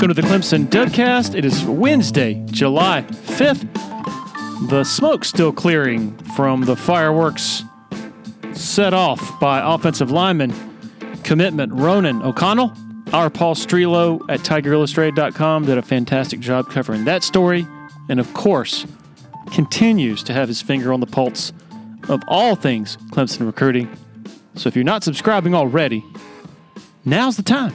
Welcome to the Clemson Dubcast. It is Wednesday, July 5th. The smoke still clearing from the fireworks set off by offensive lineman commitment Ronan O'Connell. Our Paul Strelow at TigerIllustrated.com did a fantastic job covering that story, and of course, continues to have his finger on the pulse of all things Clemson recruiting. So if you're not subscribing already, now's the time.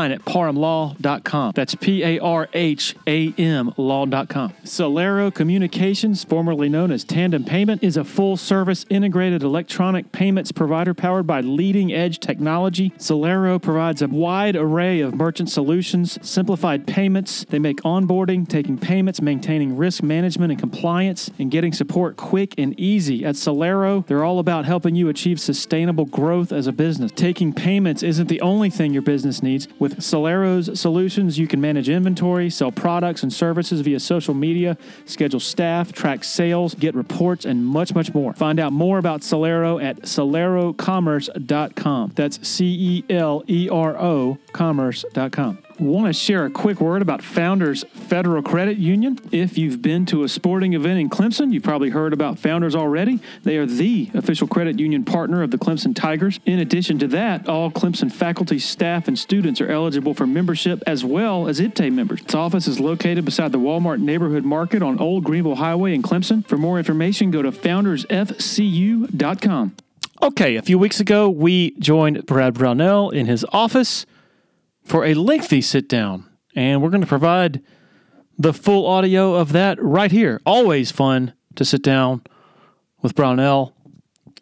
at parhamlaw.com. That's P A R H A M law.com. Celero Communications, formerly known as Tandem Payment, is a full service integrated electronic payments provider powered by leading edge technology. Celero provides a wide array of merchant solutions, simplified payments. They make onboarding, taking payments, maintaining risk management and compliance, and getting support quick and easy. At Celero, they're all about helping you achieve sustainable growth as a business. Taking payments isn't the only thing your business needs. With Celero's solutions, you can manage inventory, sell products and services via social media, schedule staff, track sales, get reports, and much, much more. Find out more about Celero at celerocommerce.com. That's C E L E R O commerce.com want to share a quick word about Founders Federal Credit Union. If you've been to a sporting event in Clemson, you've probably heard about Founders already. They are the official credit union partner of the Clemson Tigers. In addition to that, all Clemson faculty, staff, and students are eligible for membership as well as IPTAY members. Its office is located beside the Walmart Neighborhood Market on Old Greenville Highway in Clemson. For more information, go to foundersfcu.com. Okay, a few weeks ago, we joined Brad Brownell in his office for a lengthy sit down. And we're going to provide the full audio of that right here. Always fun to sit down with Brownell.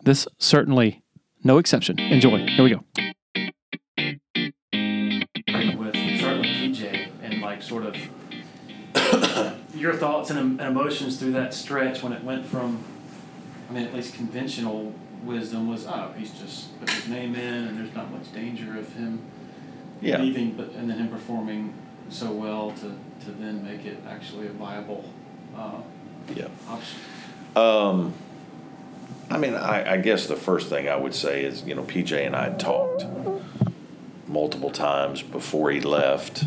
This certainly no exception. Enjoy. Here we go. With starting with and like sort of your thoughts and emotions through that stretch when it went from, I mean, at least conventional wisdom was, oh, he's just put his name in and there's not much danger of him yeah. leaving, but and then him performing so well to, to then make it actually a viable uh, yeah. option. Um, I mean, I, I, guess the first thing I would say is, you know, PJ and I talked multiple times before he left.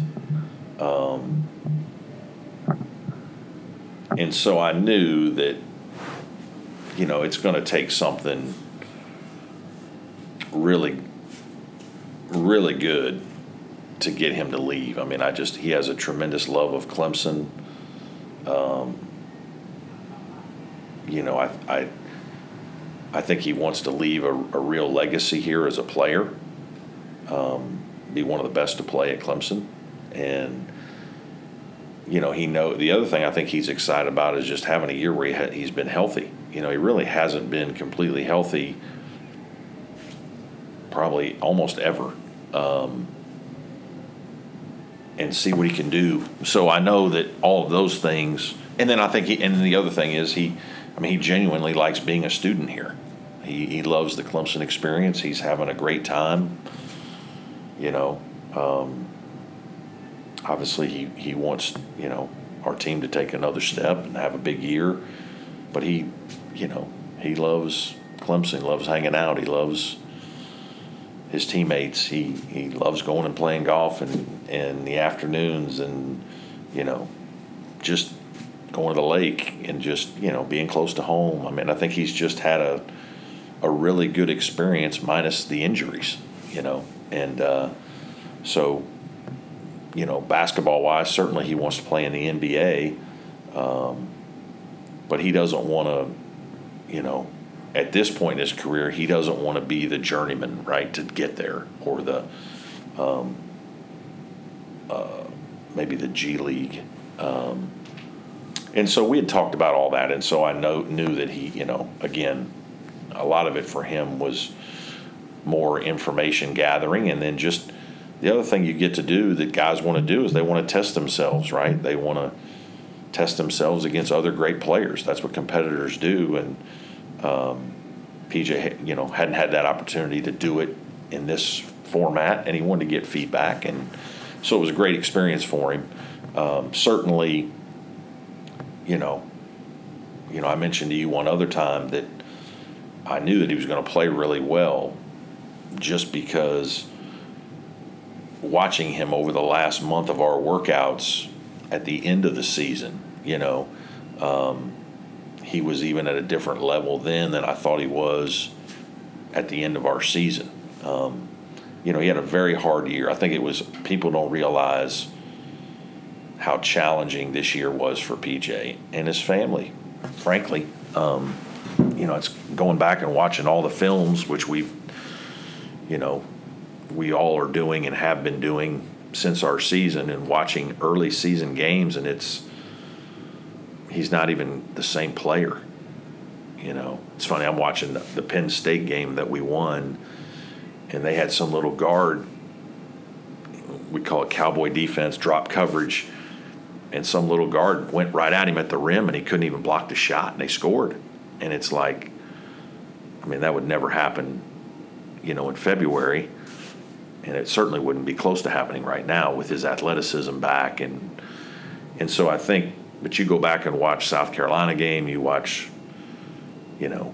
Um, and so I knew that, you know, it's going to take something really, really good to get him to leave. I mean, I just he has a tremendous love of Clemson. Um, you know, I, I I think he wants to leave a, a real legacy here as a player. Um, be one of the best to play at Clemson, and you know he know the other thing I think he's excited about is just having a year where he ha- he's been healthy. You know, he really hasn't been completely healthy, probably almost ever. Um, and see what he can do. So I know that all of those things, and then I think he, and the other thing is he, I mean, he genuinely likes being a student here. He, he loves the Clemson experience. He's having a great time. You know, um, obviously he, he wants, you know, our team to take another step and have a big year. But he, you know, he loves Clemson, he loves hanging out. He loves his teammates. He he loves going and playing golf and in the afternoons and you know just going to the lake and just you know being close to home. I mean, I think he's just had a a really good experience minus the injuries, you know, and uh, so you know basketball wise, certainly he wants to play in the NBA, um, but he doesn't want to, you know, at this point in his career, he doesn't want to be the journeyman, right, to get there, or the um, uh, maybe the G League. Um, and so we had talked about all that, and so I know, knew that he, you know, again, a lot of it for him was more information gathering, and then just the other thing you get to do that guys want to do is they want to test themselves, right? They want to test themselves against other great players. That's what competitors do, and um, PJ, you know, hadn't had that opportunity to do it in this format, and he wanted to get feedback, and so it was a great experience for him. Um, certainly, you know, you know, I mentioned to you one other time that I knew that he was going to play really well, just because watching him over the last month of our workouts at the end of the season, you know, um, he was even at a different level then than I thought he was at the end of our season. Um, you know, he had a very hard year. I think it was, people don't realize how challenging this year was for PJ and his family, frankly. Um, you know, it's going back and watching all the films, which we've, you know, we all are doing and have been doing since our season and watching early season games, and it's he's not even the same player. You know, it's funny. I'm watching the, the Penn State game that we won, and they had some little guard. We call it cowboy defense, drop coverage, and some little guard went right at him at the rim, and he couldn't even block the shot, and they scored. And it's like, I mean, that would never happen, you know, in February and it certainly wouldn't be close to happening right now with his athleticism back and and so I think but you go back and watch South Carolina game you watch you know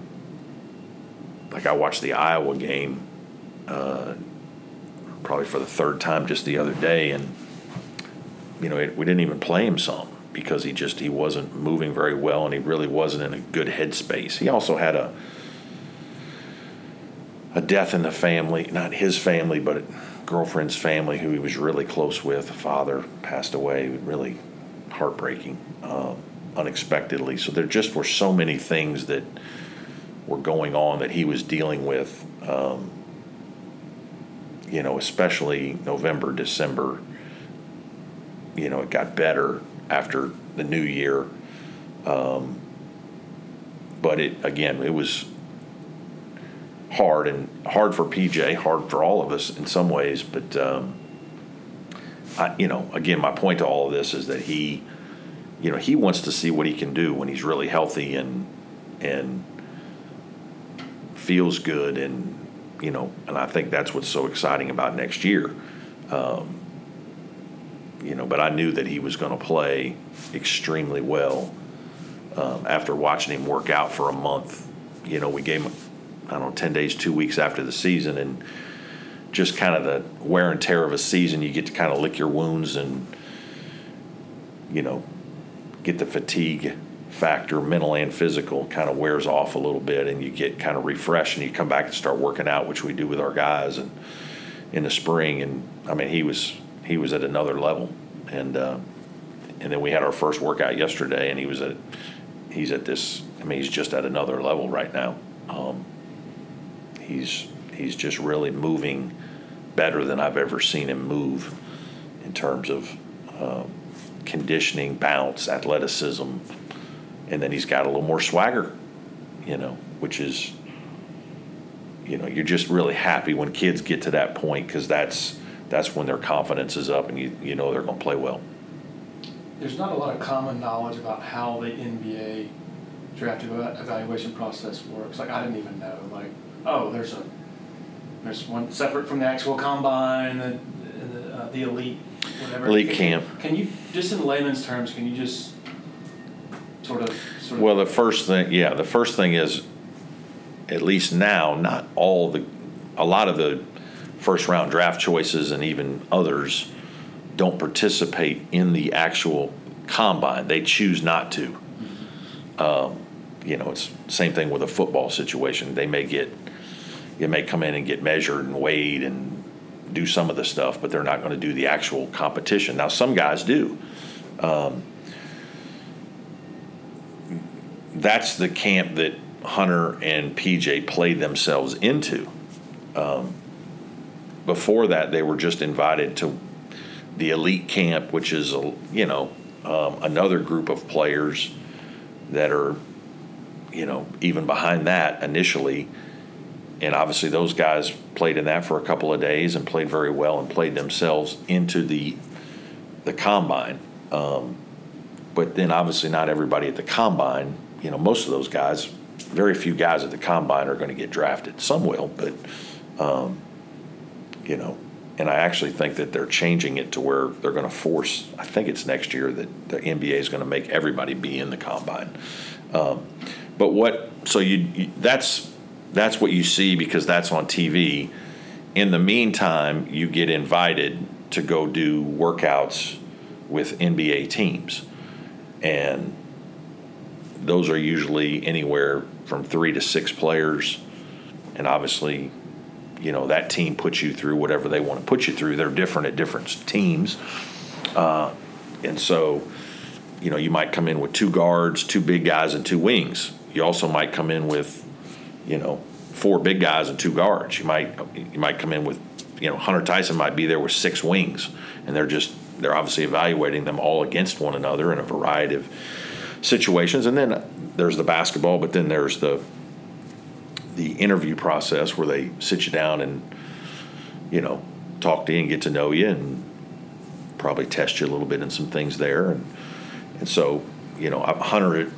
like I watched the Iowa game uh, probably for the third time just the other day and you know it, we didn't even play him some because he just he wasn't moving very well and he really wasn't in a good headspace he also had a a death in the family, not his family, but a girlfriend's family who he was really close with. The father passed away, really heartbreaking, um, unexpectedly. So there just were so many things that were going on that he was dealing with. Um, you know, especially November, December. You know, it got better after the new year. Um, but it again, it was hard and hard for PJ, hard for all of us in some ways. But um, I, you know, again, my point to all of this is that he, you know, he wants to see what he can do when he's really healthy and and feels good and you know, and I think that's what's so exciting about next year. Um, you know, but I knew that he was going to play extremely well um, after watching him work out for a month. You know, we gave him I don't know, 10 days, two weeks after the season. And just kind of the wear and tear of a season, you get to kind of lick your wounds and, you know, get the fatigue factor, mental and physical, kind of wears off a little bit, and you get kind of refreshed, and you come back and start working out, which we do with our guys, and in the spring. And I mean, he was he was at another level, and uh, and then we had our first workout yesterday, and he was at he's at this. I mean, he's just at another level right now. Um, he's he's just really moving better than I've ever seen him move in terms of um, conditioning, bounce, athleticism, and then he's got a little more swagger, you know, which is you know you're just really happy when kids get to that point because that's that's when their confidence is up and you you know they're going to play well. There's not a lot of common knowledge about how the NBA draft evaluation process works. Like I didn't even know. Like oh, there's a there's one separate from the actual combine, the the, uh, the elite, whatever. Camp. Can you just in layman's terms? Can you just sort of sort of? Well, the first thing, yeah, the first thing is, at least now, not all the, a lot of the first round draft choices and even others don't participate in the actual combine. They choose not to. Mm-hmm. Um, you know, it's same thing with a football situation. They may get they may come in and get measured and weighed and do some of the stuff, but they're not going to do the actual competition. Now, some guys do. Um, that's the camp that Hunter and PJ played themselves into. Um, before that, they were just invited to the elite camp, which is a you know um, another group of players that are you know even behind that initially and obviously those guys played in that for a couple of days and played very well and played themselves into the the combine. Um, but then obviously not everybody at the combine. You know, most of those guys, very few guys at the combine are going to get drafted. Some will, but um, you know, and I actually think that they're changing it to where they're going to force. I think it's next year that the NBA is going to make everybody be in the combine. Um, but what? So you, you that's that's what you see because that's on TV. In the meantime, you get invited to go do workouts with NBA teams, and those are usually anywhere from three to six players, and obviously you know that team puts you through whatever they want to put you through. They're different at different teams, uh, and so you know you might come in with two guards, two big guys, and two wings. You also might come in with you know four big guys and two guards. You might you might come in with you know Hunter Tyson might be there with six wings, and they're just they're obviously evaluating them all against one another in a variety of situations. And then there's the basketball, but then there's the the interview process where they sit you down and you know talk to you and get to know you and probably test you a little bit in some things there and and so you know Hunter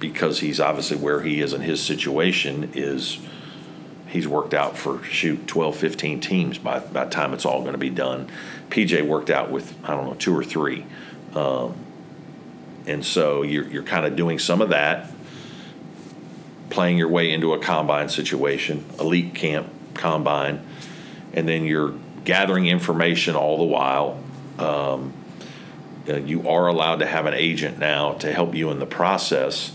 because he's obviously where he is in his situation is he's worked out for shoot 12 15 teams by, by the time it's all going to be done pj worked out with i don't know two or three um, and so you're, you're kind of doing some of that playing your way into a combine situation, elite camp combine, and then you're gathering information all the while. Um, uh, you are allowed to have an agent now to help you in the process.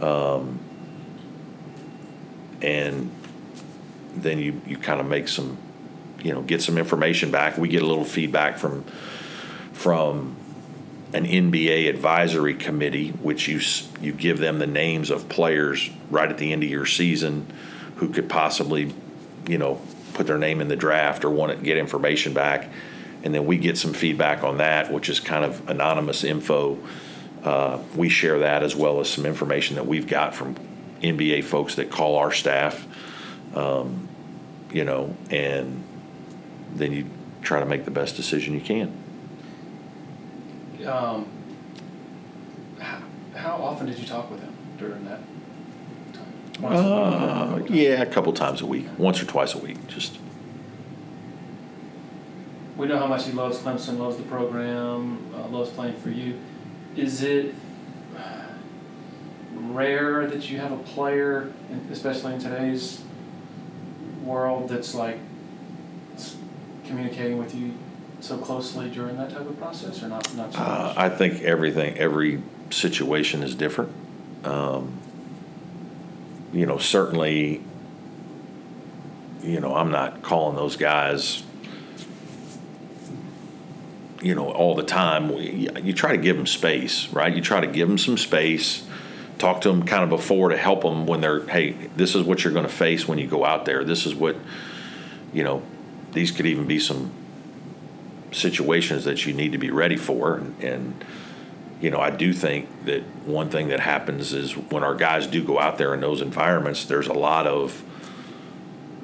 Um, and then you, you kind of make some, you know, get some information back. We get a little feedback from from an NBA advisory committee, which you you give them the names of players right at the end of your season who could possibly, you know, put their name in the draft or want to get information back, and then we get some feedback on that, which is kind of anonymous info. Uh, we share that as well as some information that we've got from NBA folks that call our staff, um, you know, and then you try to make the best decision you can um, how, how often did you talk with him during that time? Once uh, a yeah, a couple times a week, once or twice a week, just. We know how much he loves Clemson, loves the program, uh, loves playing for you. Is it rare that you have a player, especially in today's world, that's like communicating with you so closely during that type of process, or not? Not so uh, I think everything, every situation is different. Um, you know, certainly, you know, I'm not calling those guys. You know, all the time. You try to give them space, right? You try to give them some space. Talk to them kind of before to help them when they're, hey, this is what you're going to face when you go out there. This is what, you know, these could even be some situations that you need to be ready for. And, and, you know, I do think that one thing that happens is when our guys do go out there in those environments, there's a lot of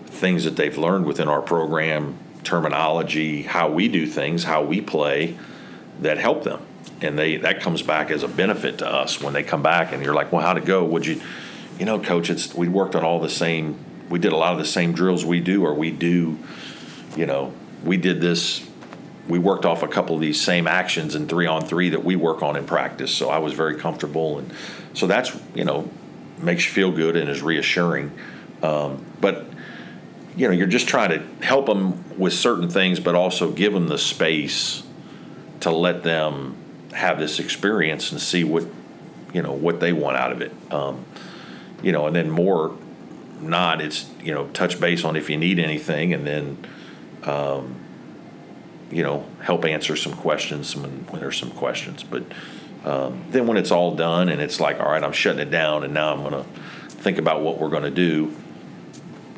things that they've learned within our program, terminology, how we do things, how we play, that help them. And they that comes back as a benefit to us when they come back and you're like, well, how'd it go? Would you, you know, coach? It's we worked on all the same. We did a lot of the same drills we do, or we do, you know, we did this we worked off a couple of these same actions in three on three that we work on in practice. So I was very comfortable, and so that's you know makes you feel good and is reassuring. Um, but you know you're just trying to help them with certain things, but also give them the space to let them have this experience and see what you know what they want out of it. Um, you know, and then more not it's you know touch base on if you need anything, and then. Um, you know, help answer some questions when, when there's some questions. But um, then when it's all done and it's like, all right, I'm shutting it down and now I'm going to think about what we're going to do,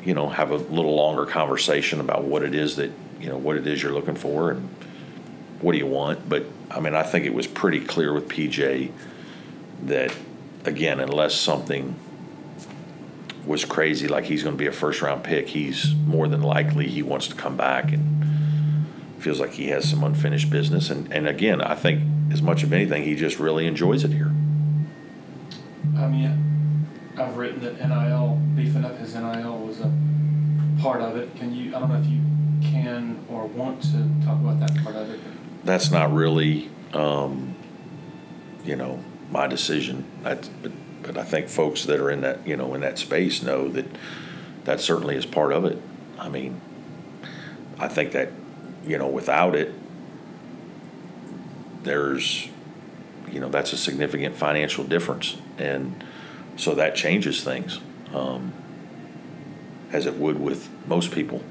you know, have a little longer conversation about what it is that, you know, what it is you're looking for and what do you want. But I mean, I think it was pretty clear with PJ that, again, unless something was crazy, like he's going to be a first round pick, he's more than likely he wants to come back and feels like he has some unfinished business. And, and again, I think as much of anything, he just really enjoys it here. Um, I mean, I've written that NIL, beefing up his NIL was a part of it. Can you, I don't know if you can or want to talk about that part of it. That's not really, um, you know, my decision. That's, but, but I think folks that are in that, you know, in that space know that that certainly is part of it. I mean, I think that, you know, without it, there's, you know, that's a significant financial difference. And so that changes things, um, as it would with most people.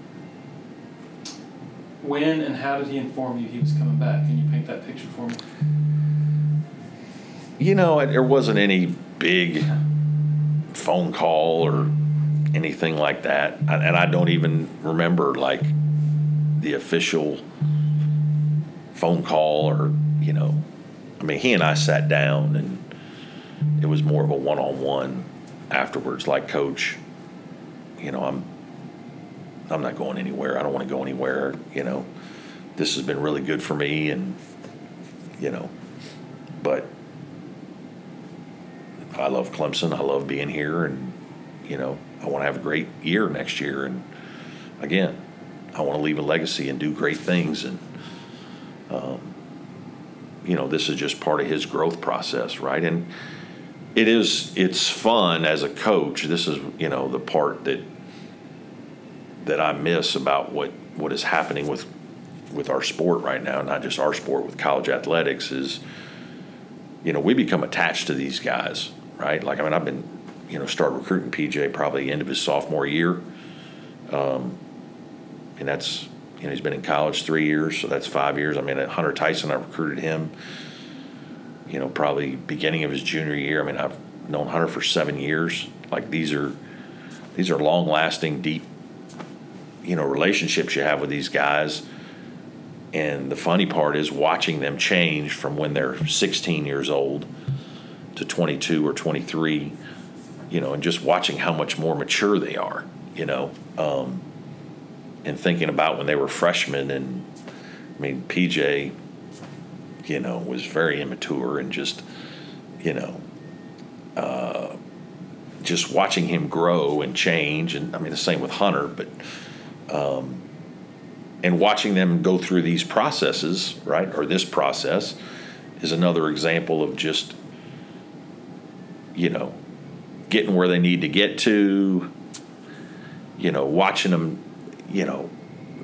When and how did he inform you he was coming back? Can you paint that picture for me? You know, it, there wasn't any big phone call or anything like that. And I don't even remember like the official phone call or, you know, I mean, he and I sat down and it was more of a one on one afterwards, like, Coach, you know, I'm I'm not going anywhere. I don't want to go anywhere, you know. This has been really good for me and you know, but I love Clemson. I love being here, and you know, I want to have a great year next year. And again, I want to leave a legacy and do great things. And um, you know, this is just part of his growth process, right? And it is. It's fun as a coach. This is you know the part that that I miss about what what is happening with with our sport right now, not just our sport with college athletics is you know, we become attached to these guys right? Like, I mean, I've been, you know, start recruiting PJ probably end of his sophomore year. Um, and that's, you know, he's been in college three years, so that's five years. I mean, Hunter Tyson, I recruited him, you know, probably beginning of his junior year. I mean, I've known Hunter for seven years. Like, these are, these are long lasting, deep, you know, relationships you have with these guys. And the funny part is watching them change from when they're 16 years old to 22 or 23, you know, and just watching how much more mature they are, you know, um, and thinking about when they were freshmen. And I mean, PJ, you know, was very immature and just, you know, uh, just watching him grow and change. And I mean, the same with Hunter, but, um, and watching them go through these processes, right, or this process is another example of just you know, getting where they need to get to, you know, watching them, you know,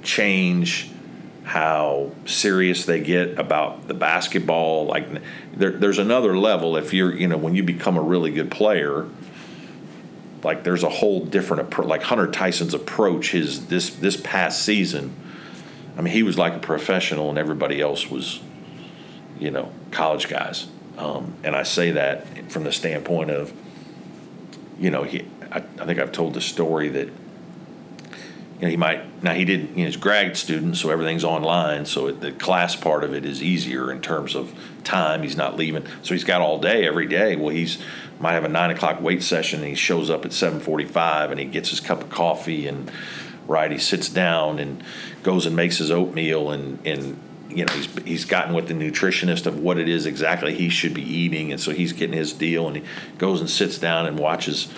change how serious they get about the basketball. Like, there, there's another level if you're, you know, when you become a really good player. Like there's a whole different approach. Like Hunter Tyson's approach, his this this past season. I mean, he was like a professional, and everybody else was, you know, college guys. Um, and I say that from the standpoint of, you know, he, I, I think I've told the story that, you know, he might, now he did, you know, he's a grad student, so everything's online. So it, the class part of it is easier in terms of time. He's not leaving. So he's got all day, every day. Well, he's, might have a nine o'clock weight session and he shows up at 745 and he gets his cup of coffee and, right, he sits down and goes and makes his oatmeal and, and you know he's he's gotten with the nutritionist of what it is exactly he should be eating, and so he's getting his deal, and he goes and sits down and watches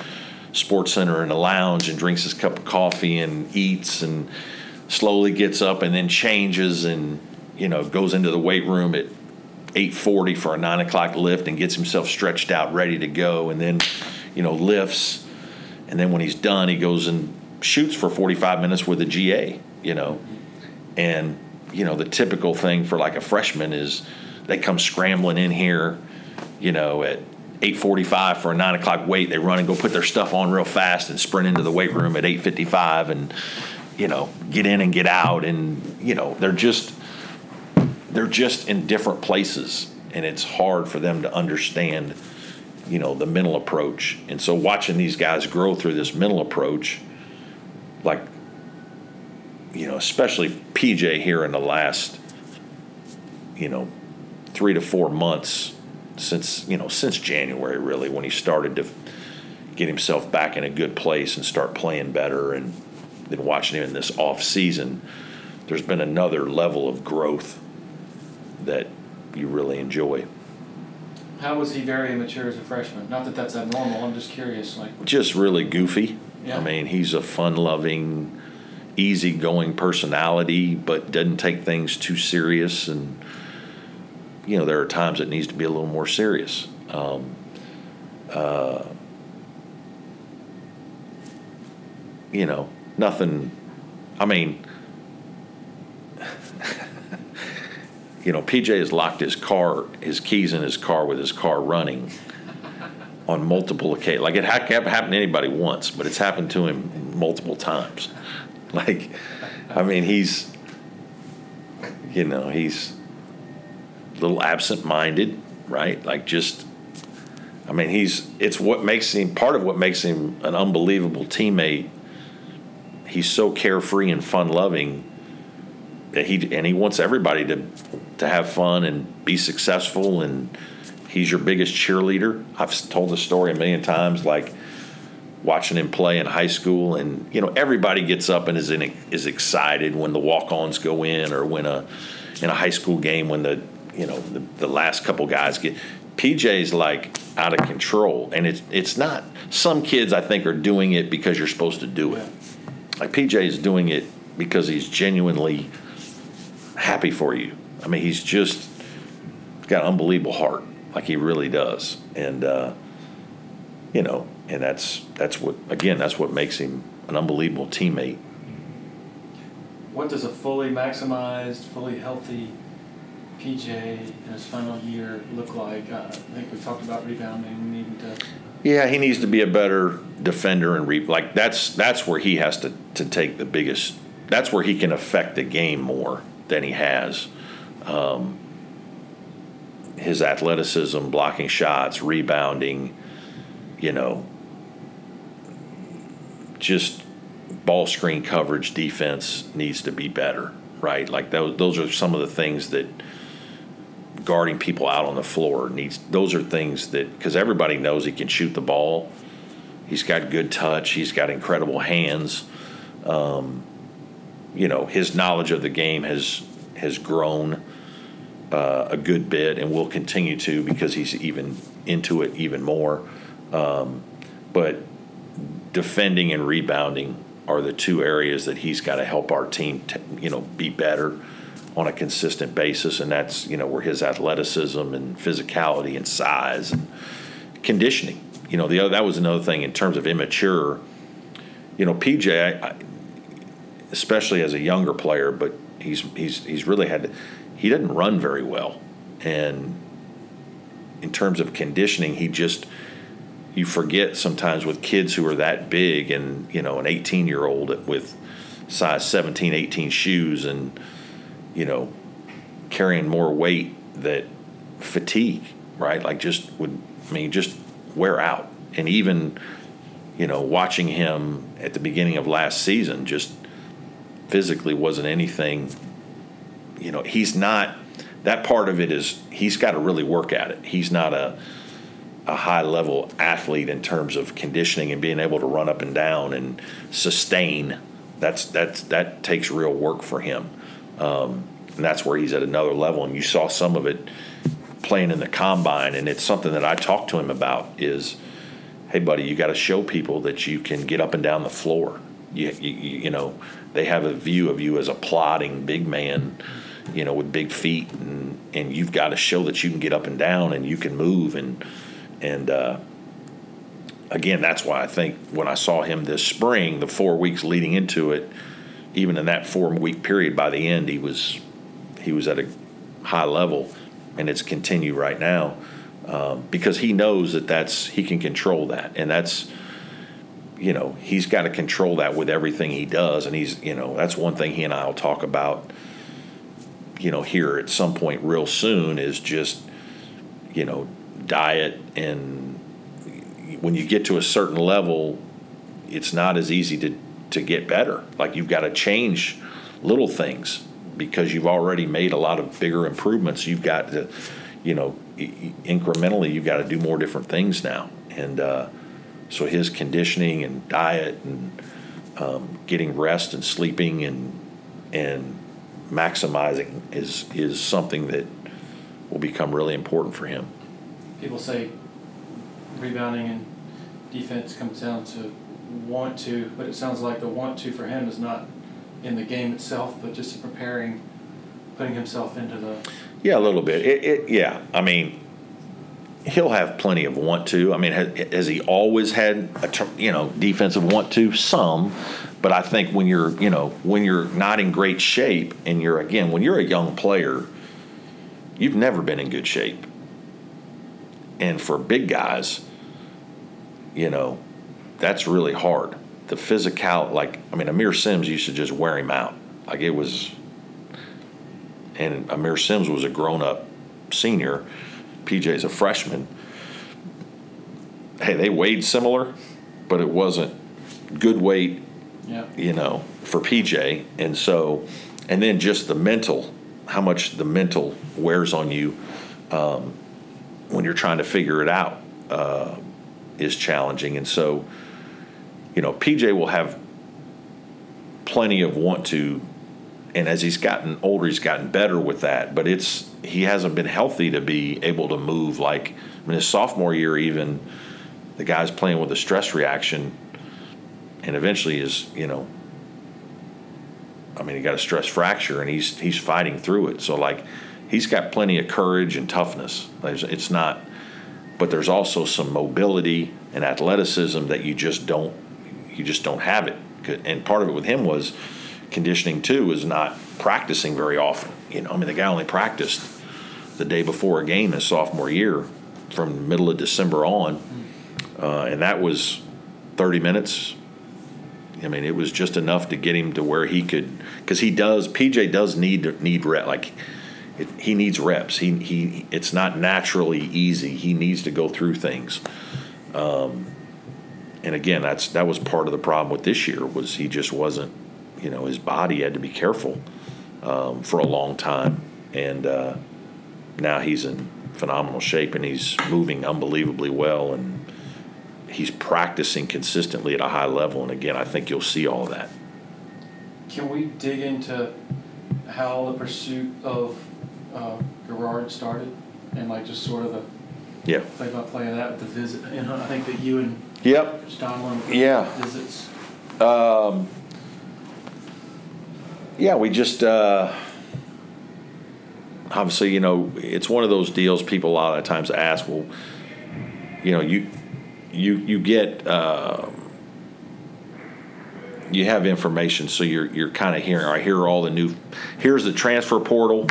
Sports Center in a lounge and drinks his cup of coffee and eats and slowly gets up and then changes and you know goes into the weight room at 8:40 for a nine o'clock lift and gets himself stretched out ready to go, and then you know lifts, and then when he's done, he goes and shoots for 45 minutes with a GA, you know, and you know, the typical thing for like a freshman is they come scrambling in here, you know, at 8:45 for a nine o'clock weight. They run and go put their stuff on real fast and sprint into the weight room at 8:55 and you know get in and get out and you know they're just they're just in different places and it's hard for them to understand you know the mental approach and so watching these guys grow through this mental approach like you know, especially PJ here in the last, you know, three to four months since, you know, since January really, when he started to, get himself back in a good place and start playing better. And then watching him in this off season, there's been another level of growth that you really enjoy. How was he very immature as a freshman? Not that that's abnormal. I'm just curious. Like, Just really goofy. Yeah. I mean, he's a fun-loving, easygoing personality, but doesn't take things too serious. And you know, there are times it needs to be a little more serious. Um, uh, you know, nothing. I mean, you know, PJ has locked his car, his keys in his car with his car running on multiple occasions. Like it happened to anybody once, but it's happened to him multiple times. Like, I mean, he's, you know, he's little absent-minded, right? Like just, I mean, he's. It's what makes him part of what makes him an unbelievable teammate. He's so carefree and fun-loving that he and he wants everybody to to have fun and be successful and he's your biggest cheerleader. I've told the story a million times like watching him play in high school and you know everybody gets up and is in is excited when the walk-ons go in or when a in a high school game when the you know the, the last couple guys get PJ's like out of control and it's it's not some kids I think are doing it because you're supposed to do it. Like PJ is doing it because he's genuinely happy for you. I mean, he's just got an unbelievable heart, like he really does, and uh, you know, and that's that's what again that's what makes him an unbelievable teammate. what does a fully maximized, fully healthy PJ in his final year look like? Uh, I think we talked about rebounding, needing to. Yeah, he needs to be a better defender and re- like that's that's where he has to to take the biggest. That's where he can affect the game more than he has. Um, his athleticism, blocking shots, rebounding, you know, just ball screen coverage, defense needs to be better, right? Like those those are some of the things that guarding people out on the floor needs those are things that because everybody knows he can shoot the ball. He's got good touch. He's got incredible hands. Um, you know his knowledge of the game has has grown uh, a good bit and will continue to because he's even into it even more. Um, but defending and rebounding are the two areas that he's got to help our team t- you know be better on a consistent basis, and that's you know where his athleticism and physicality and size and conditioning. You know, the other that was another thing in terms of immature. You know, PJ, I, I, especially as a younger player, but he's he's he's really had to, he didn't run very well, and in terms of conditioning, he just you forget sometimes with kids who are that big and you know an 18 year old with size 17 18 shoes and you know, carrying more weight that fatigue, right? Like just would, I mean, just wear out. And even, you know, watching him at the beginning of last season just physically wasn't anything, you know, he's not, that part of it is he's got to really work at it. He's not a, a high level athlete in terms of conditioning and being able to run up and down and sustain. That's that's that takes real work for him. Um, and that's where he's at another level. And you saw some of it playing in the combine, and it's something that I talked to him about. Is hey, buddy, you got to show people that you can get up and down the floor. You, you, you know, they have a view of you as a plodding big man, you know, with big feet, and and you've got to show that you can get up and down and you can move and and. Uh, Again, that's why I think when I saw him this spring, the four weeks leading into it, even in that four week period, by the end he was he was at a high level, and it's continued right now um, because he knows that that's he can control that, and that's you know he's got to control that with everything he does, and he's you know that's one thing he and I will talk about. You know, here at some point real soon is just you know diet and when you get to a certain level, it's not as easy to to get better. Like you've got to change little things because you've already made a lot of bigger improvements. You've got to, you know, incrementally, you've got to do more different things now. And uh, So his conditioning and diet and um, getting rest and sleeping and and maximizing is is something that will become really important for him. People say rebounding and defense comes down to want to, but it sounds like the want to for him is not in the game itself, but just preparing, putting himself into the. Yeah, a little bit. It, it yeah. I mean, he'll have plenty of want to. I mean, has, has he always had a you know defensive want to? Some, but I think when you're you know when you're not in great shape and you're again when you're a young player, you've never been in good shape. And for big guys, you know, that's really hard. The physical, like I mean, Aamir Simms used to just wear him out. Like it was, and Aamir Simms was a grown-up senior. PJ's a freshman. Hey, they weighed similar, but it wasn't good weight, Yeah. you know, for PJ. And so, and then just the mental, how much the mental wears on you um, when you're trying to figure it out uh, is challenging. And so, you know, PJ will have plenty of want to, and as he's gotten older, he's gotten better with that. But it's he hasn't been healthy to be able to move like I mean his sophomore year even the guy's playing with a stress reaction, and eventually is you know. I mean, he got a stress fracture, and he's he's fighting through it. So like, he's got plenty of courage and toughness. It's not, but there's also some mobility and athleticism that you just don't you just don't have it. And part of it with him was conditioning too, is not practicing very often. You know, I mean, the guy only practiced the day before a game his sophomore year, from middle of December on, uh, and that was 30 minutes. I mean, it was just enough to get him to where he could, because he does. PJ does need need rep, like it, he needs reps. He he. It's not naturally easy. He needs to go through things. Um, and again, that's that was part of the problem with this year was he just wasn't, you know, his body had to be careful um, for a long time, and uh, now he's in phenomenal shape and he's moving unbelievably well and he's practicing consistently at a high level. And again, I think you'll see all that. Can we dig into how the pursuit of uh, Girard started and like just sort of the Yeah. play by play of that with the visit? And I think that you and Yep. Yeah. visits. Yeah, we just uh, obviously, you know, it's one of those deals. People a lot of times ask, well, you know, you you you get uh, you have information, so you're you're kind of hearing. All right, here are all the new. Here's the transfer portal,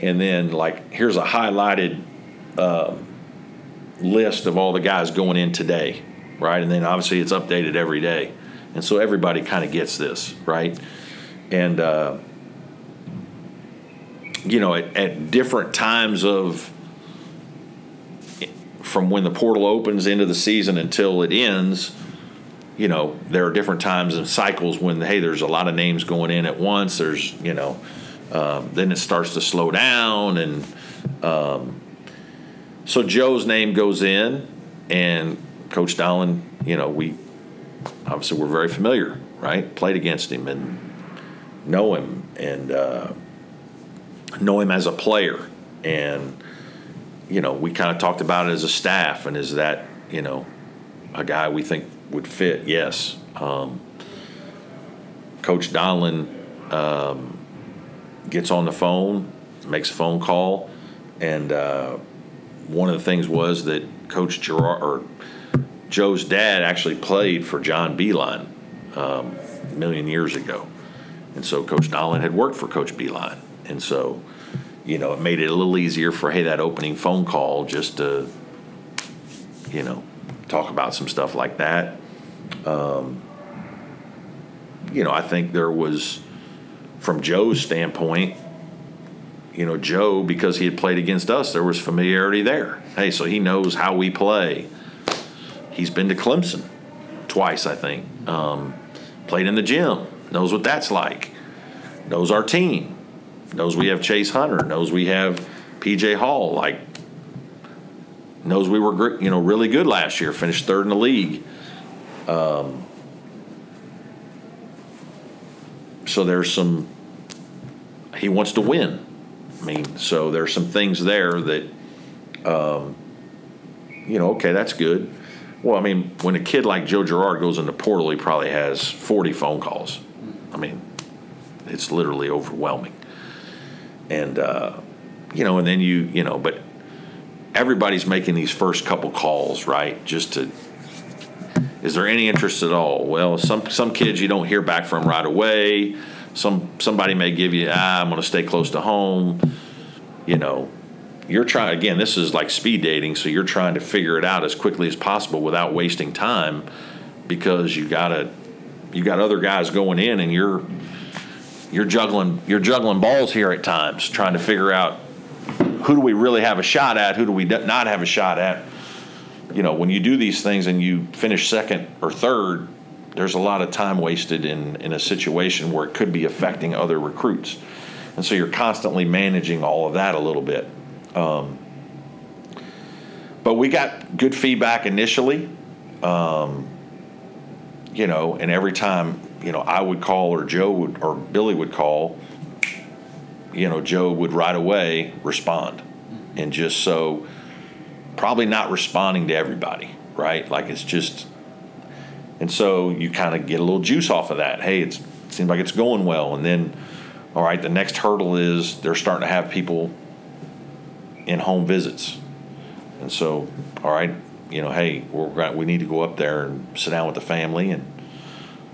and then like here's a highlighted uh, list of all the guys going in today, right? And then obviously it's updated every day, and so everybody kind of gets this, right? and uh, you know at, at, different times of from when the portal opens into the season until it ends you know there are different times and cycles when hey there's a lot of names going in at once there's you know um, then it starts to slow down and um, so joe's name goes in and coach Donlon, you know we obviously we're very familiar right played against him and know him and uh, know him as a player. And, you know, we kind of talked about it as a staff. And is that, you know, a guy we think would fit? Yes. Um, Coach Donlon um, gets on the phone, makes a phone call. And uh, one of the things was that Coach Girard, or Joe's dad actually played for John Beilein um, a million years ago. And so Coach Donlon had worked for Coach Beilein. And so, you know, it made it a little easier for, hey, that opening phone call just to, you know, talk about some stuff like that. Um, you know, I think there was, from Joe's standpoint, you know, Joe, because he had played against us, there was familiarity there. Hey, so he knows how we play. He's been to Clemson twice, I think. Um, played in the gym knows what that's like, knows our team, knows we have Chase Hunter, knows we have PJ Hall. Like, knows we were you know really good last year, finished third in the league. Um, so there's some. He wants to win. I mean, so there's some things there that, um, you know, okay, that's good. Well, I mean, when a kid like Joe Girard goes into portal, he probably has 40 phone calls. I mean, it's literally overwhelming. And, uh, you know, and then you, you know, but everybody's making these first couple calls, right? Just to, is there any interest at all? Well, some, some kids you don't hear back from right away. Some, somebody may give you, ah, I'm going to stay close to home. You know, you're trying, again, this is like speed dating, so you're trying to figure it out as quickly as possible without wasting time because you got to, you got other guys going in and you're, you're juggling, you're juggling balls here at times, trying to figure out who do we really have a shot at? Who do we not have a shot at? You know, when you do these things and you finish second or third, there's a lot of time wasted in, in a situation where it could be affecting other recruits. And so you're constantly managing all of that a little bit. Um, but we got good feedback initially. Um, you know, and every time, you know, I would call or Joe would or Billy would call, you know, Joe would right away respond. And just so, probably not responding to everybody, right? Like it's just, and so you kind of get a little juice off of that. Hey, it seems like it's going well. And then, all right, the next hurdle is they're starting to have people in home visits. And so, all right, you know, hey, we're we need to go up there and sit down with the family. And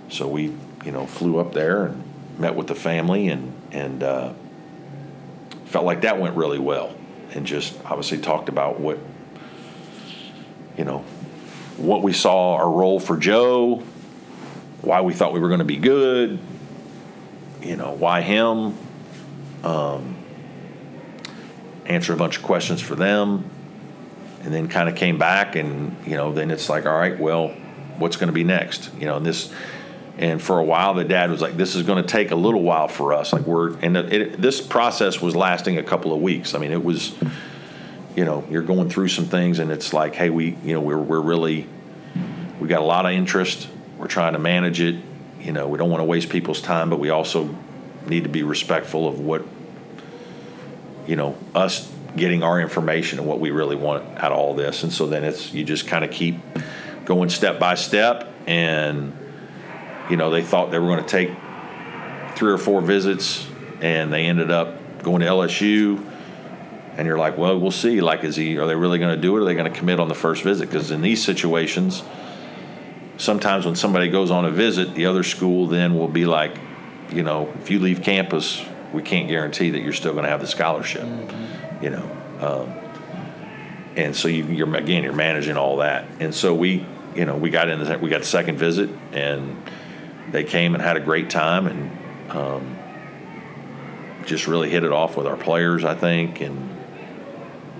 so we, you know, flew up there and met with the family and, and, uh, felt like that went really well and just obviously talked about what you know what we saw our role for joe why we thought we were going to be good you know why him um, answer a bunch of questions for them and then kind of came back and you know then it's like all right well what's going to be next? You know and this and for a while the dad was like this is going to take a little while for us. Like we're and it, this process was lasting a couple of weeks. I mean it was you know you're going through some things and it's like hey we you know we're, we're really we got a lot of interest. We're trying to manage it. You know we don't want to waste people's time but we also need to be respectful of what you know us getting our information and what we really want out of all this. And so then it's you just kind of keep going step by step. And you know, they thought they were going to take three or four visits, and they ended up going to LSU. And you're like, well, we'll see. Like, is he? Are they really going to do it? Or are they going to commit on the first visit? Because in these situations, sometimes when somebody goes on a visit, the other school then will be like, you know, if you leave campus, we can't guarantee that you're still going to have the scholarship. Mm-hmm. You know, um, and so you, you're again, you're managing all that. And so we, you know, we got in the we got the second visit and they came and had a great time and um, just really hit it off with our players, I think, and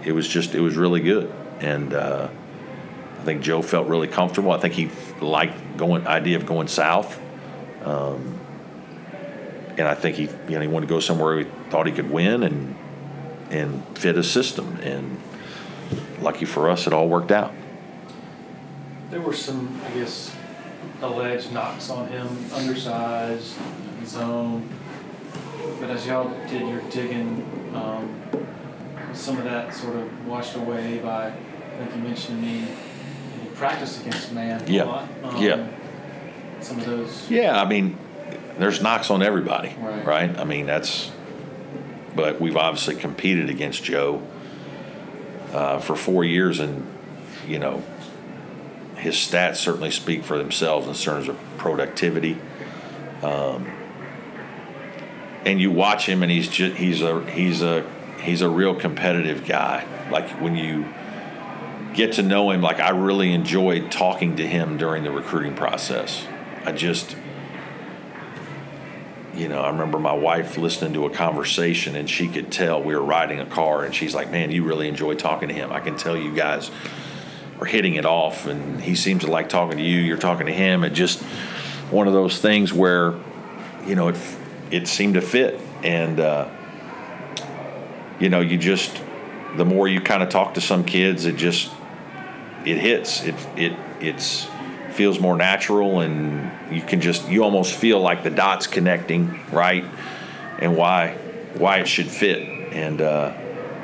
it was just it was really good. And uh, I think Joe felt really comfortable. I think he liked going idea of going south, um, and I think he you know he wanted to go somewhere he thought he could win and and fit a system. And lucky for us, it all worked out. There were some, I guess, alleged knocks on him, undersized, zone. But as y'all did your digging, um, some of that sort of washed away by, I think you mentioned to me, he practiced against man yeah. a lot. Um, yeah. Some of those. Yeah, I mean, there's knocks on everybody, right? right? I mean, that's, but we've obviously competed against Joe uh, for four years, and you know, his stats certainly speak for themselves in terms of productivity. Um, and you watch him, and he's just, he's a he's a he's a real competitive guy. Like when you get to know him, like I really enjoyed talking to him during the recruiting process. I just, you know, I remember my wife listening to a conversation, and she could tell we were riding a car, and she's like, "Man, you really enjoy talking to him. I can tell you guys." are hitting it off, and he seems to like talking to you. You're talking to him. It just one of those things where, you know, it it seemed to fit, and uh, you know, you just the more you kind of talk to some kids, it just it hits. It it it's feels more natural, and you can just you almost feel like the dots connecting right, and why why it should fit. And uh,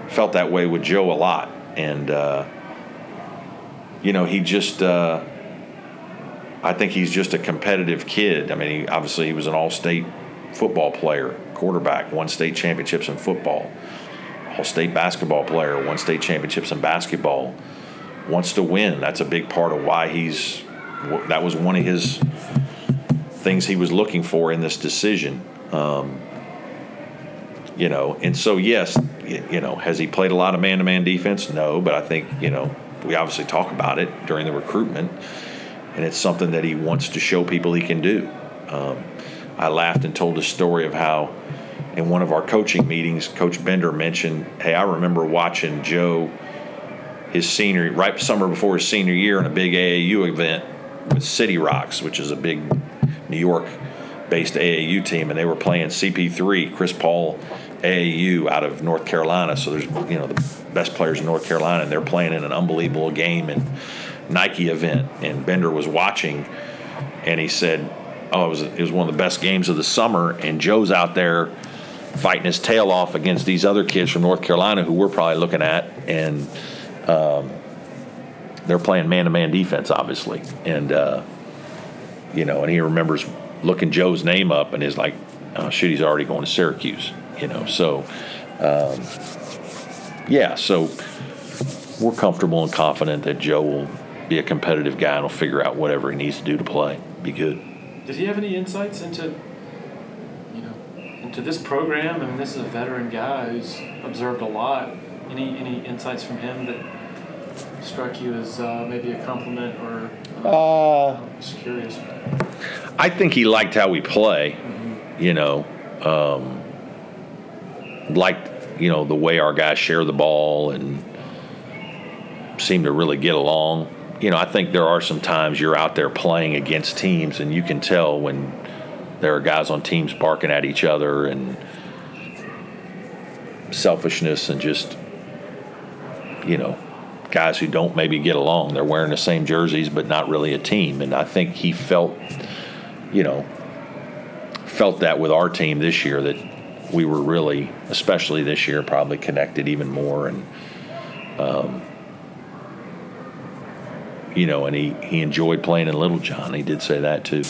felt that way with Joe a lot, and uh, you know he just. Uh, I think he's just a competitive kid. I mean, he, obviously he was an all-state football player, quarterback, won state championships in football, all-state basketball player, won state championships in basketball. Wants to win. That's a big part of why he's. That was one of his things he was looking for in this decision. Um, you know, and so yes, you know, has he played a lot of man-to-man defense? No, but I think you know we obviously talk about it during the recruitment and it's something that he wants to show people he can do. Um, I laughed and told a story of how in one of our coaching meetings, Coach Bender mentioned, "Hey, I remember watching Joe his senior right summer before his senior year in a big AAU event with City Rocks, which is a big New York-based AAU team, and they were playing CP3, Chris Paul." AAU out of North Carolina, so there's you know the best players in North Carolina, and they're playing in an unbelievable game, and Nike event, and Bender was watching, and he said, "Oh, it was it was one of the best games of the summer." And Joe's out there fighting his tail off against these other kids from North Carolina who we're probably looking at, and um, they're playing man-to-man defense, obviously, and uh, you know, and he remembers looking Joe's name up, and is like, "Oh shit, he's already going to Syracuse," you know. So, um, yeah, so we're comfortable and confident that Joe will be a competitive guy and will figure out whatever he needs to do to play. Be good. Did he have any insights into, into this program? I mean, this is a veteran guy who's observed a lot. Any any insights from him that struck you as uh, maybe a compliment or? Uh, I'm just curious. I think he liked how we play. Mm-hmm. You know, um, liked you know the way our guys share the ball and seem to really get along you know, I think there are some times you're out there playing against teams, and you can tell when there are guys on teams barking at each other and selfishness and just, you know, guys who don't maybe get along. They're wearing the same jerseys, but not really a team. And I think he felt, you know, felt that with our team this year that we were really, especially this year, probably connected even more. And, um, you know, and he, he enjoyed playing in Littlejohn He did say that too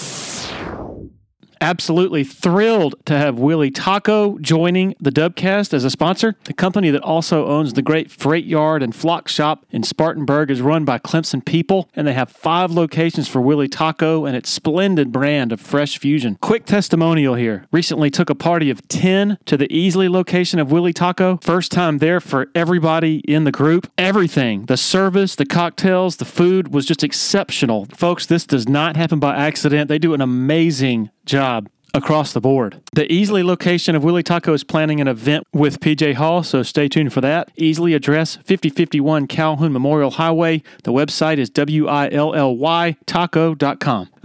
absolutely thrilled to have Willy Taco joining the Dubcast as a sponsor. The company that also owns the great Freight Yard and Flock Shop in Spartanburg is run by Clemson people, and they have five locations for Willy Taco and its splendid brand of fresh fusion. Quick testimonial here. Recently took a party of 10 to the Easley location of Willy Taco. First time there for everybody in the group. Everything, the service, the cocktails, the food was just exceptional. Folks, this does not happen by accident. They do an amazing job across the board. The Easley location of Willy Taco is planning an event with PJ Hall, so stay tuned for that. Easley address 5051 Calhoun Memorial Highway. The website is W-I-L-L-Y taco.com.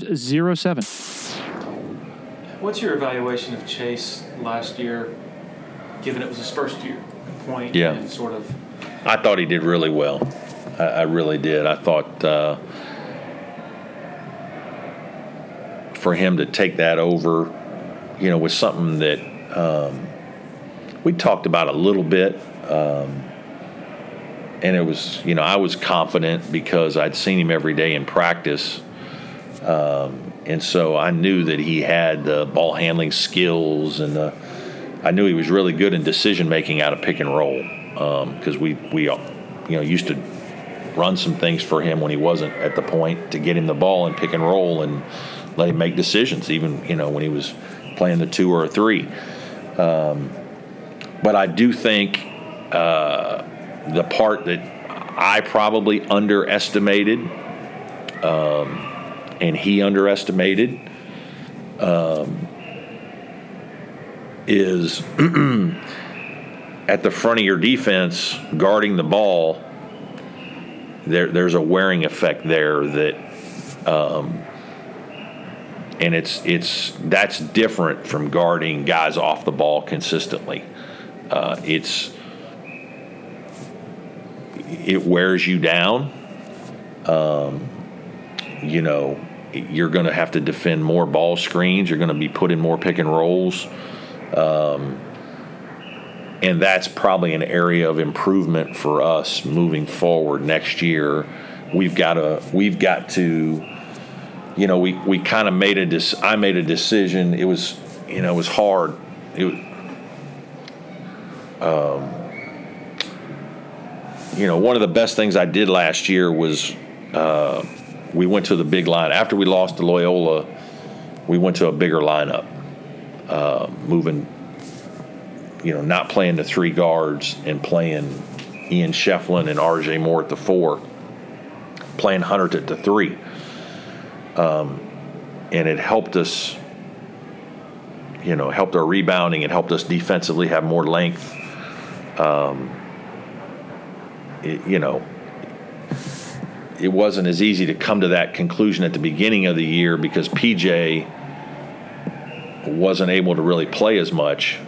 3507. What's your evaluation of Chase last year, given it was his first year point Yeah. and sort of I thought he did really well. I, I really did. I thought uh, for him to take that over, you know, was something that um, we talked about a little bit. Um, and it was, you know, I was confident because I'd seen him every day in practice. Um, and so I knew that he had the ball handling skills and the, I knew he was really good in decision making out of pick and roll because we we you know used to run some things for him when he wasn't at the point to get him the ball and pick and roll and let him make decisions even you know when he was playing the two or a three. Um, but I do think uh, the part that I probably underestimated, um, and he underestimated, um, is at the front of your defense guarding the ball. There, there's a wearing effect there that, um, and it's it's that's different from guarding guys off the ball consistently. Uh, it's it wears you down. Um, you know, you're going to have to defend more ball screens. You're going to be put in more pick and rolls. Um, and that's probably an area of improvement for us moving forward next year. We've got to, we've got to, you know, we, we kind of made a, dis- I made a decision. It was, you know, it was hard. It um, you know, one of the best things I did last year was uh, we went to the big line. After we lost to Loyola, we went to a bigger lineup, uh, moving, you know, not playing the three guards and playing Ian Schieffelin and RJ Moore at the four, playing Hunter at the three. Um, and it helped us, you know, helped our rebounding. It helped us defensively have more length. Um, it, you know, it wasn't as easy to come to that conclusion at the beginning of the year because PJ wasn't able to really play as much.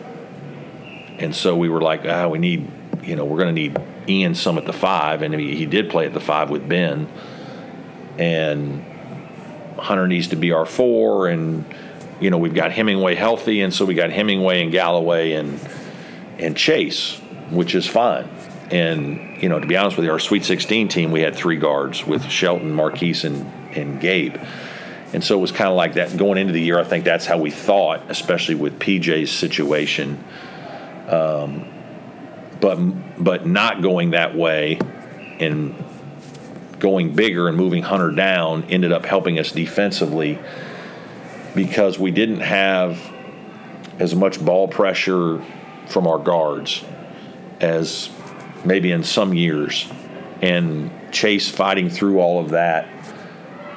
And so we were like, ah, we need, you know, we're going to need Ian some at the five. And he, did play at the five with Ben. And Hunter needs to be our four. And, you know, we've got Hemenway healthy. And so we got Hemenway and Galloway and, and Chase, which is fine. And, you know, to be honest with you, our Sweet 16 team, we had three guards with Shelton, Marquise, and, and Gabe. And so it was kind of like that going into the year. I think that's how we thought, especially with PJ's situation. Um, but but not going that way and going bigger and moving Hunter down ended up helping us defensively because we didn't have as much ball pressure from our guards as maybe in some years. And Chase fighting through all of that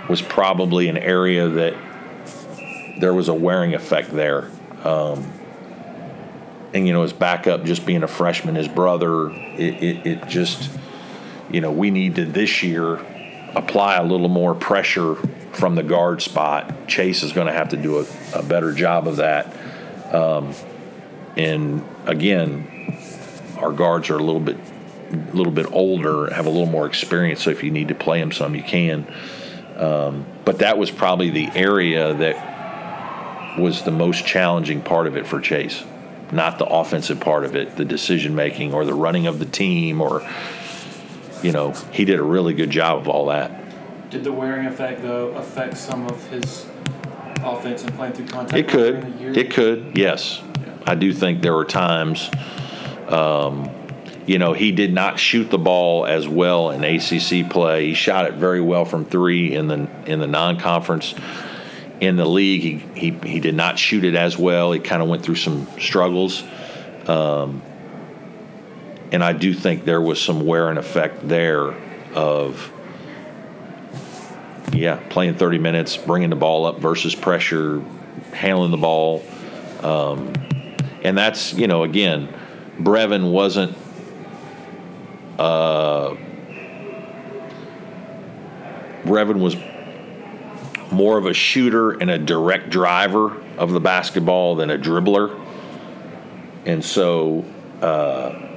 was probably an area that there was a wearing effect there. Um, and, you know, his backup just being a freshman, his brother, it, it, it just, you know, we need to this year apply a little more pressure from the guard spot. Chase is going to have to do a, a better job of that. Um, and again, our guards are a little bit a little bit older, have a little more experience. So if you need to play them some, you can. Um, but that was probably the area that was the most challenging part of it for Chase, not the offensive part of it, the decision making or the running of the team, or you know, he did a really good job of all that. Did the wearing effect though affect some of his offense and playing through contact? It could. It could. Yes, yeah. I do think there were times. Um, you know, he did not shoot the ball as well in ACC play. He shot it very well from three in the in the non-conference. In the league, he he, he did not shoot it as well. He kind of went through some struggles, um, and I do think there was some wear and effect there of yeah, playing 30 minutes, bringing the ball up versus pressure, handling the ball, um, and that's you know again, Brevin wasn't uh, Brevin was more of a shooter and a direct driver of the basketball than a dribbler. And so uh,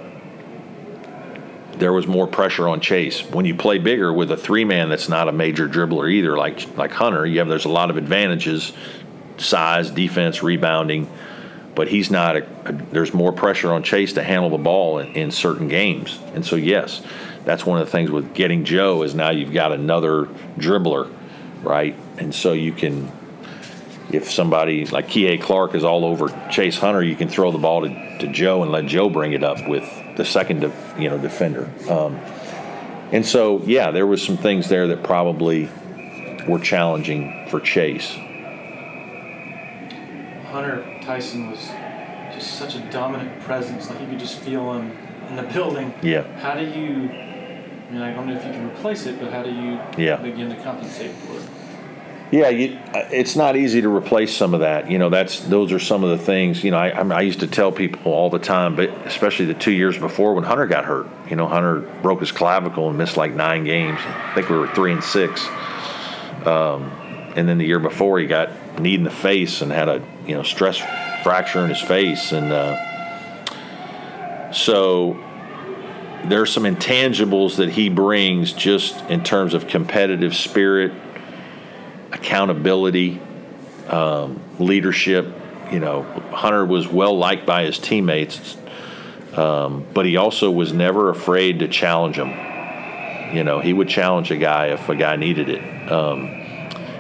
there was more pressure on Chase. When you play bigger with a three man that's not a major dribbler either, like like Hunter, you have there's a lot of advantages, size, defense, rebounding but he's not. A, a, there's more pressure on Chase to handle the ball in, in, certain games, and so yes, that's one of the things with getting Joe is now you've got another dribbler, right? And so you can, if somebody like Kihei Clark is all over Chase Hunter, you can throw the ball to, to Joe and let Joe bring it up with the second, de, you know, defender. Um, and so yeah, there was some things there that probably were challenging for Chase. Hunter Tyson was just such a dominant presence. Like you could just feel him in the building. Yeah. How do you I mean, I don't know if you can replace it, but how do you Yeah. begin to compensate for it? Yeah, you, uh, it's not easy to replace some of that. You know, that's those are some of the things. You know, I, I, used to tell people all the time, but especially the two years before when Hunter got hurt. You know, Hunter broke his clavicle and missed like nine games. I think we were three and six. Um, and then the year before, he got knee in the face and had a you know stress fracture in his face, and uh, so there's some intangibles that he brings just in terms of competitive spirit accountability, um, leadership. You know, Hunter was well liked by his teammates, um, but he also was never afraid to challenge them. You know, he would challenge a guy if a guy needed it. Um,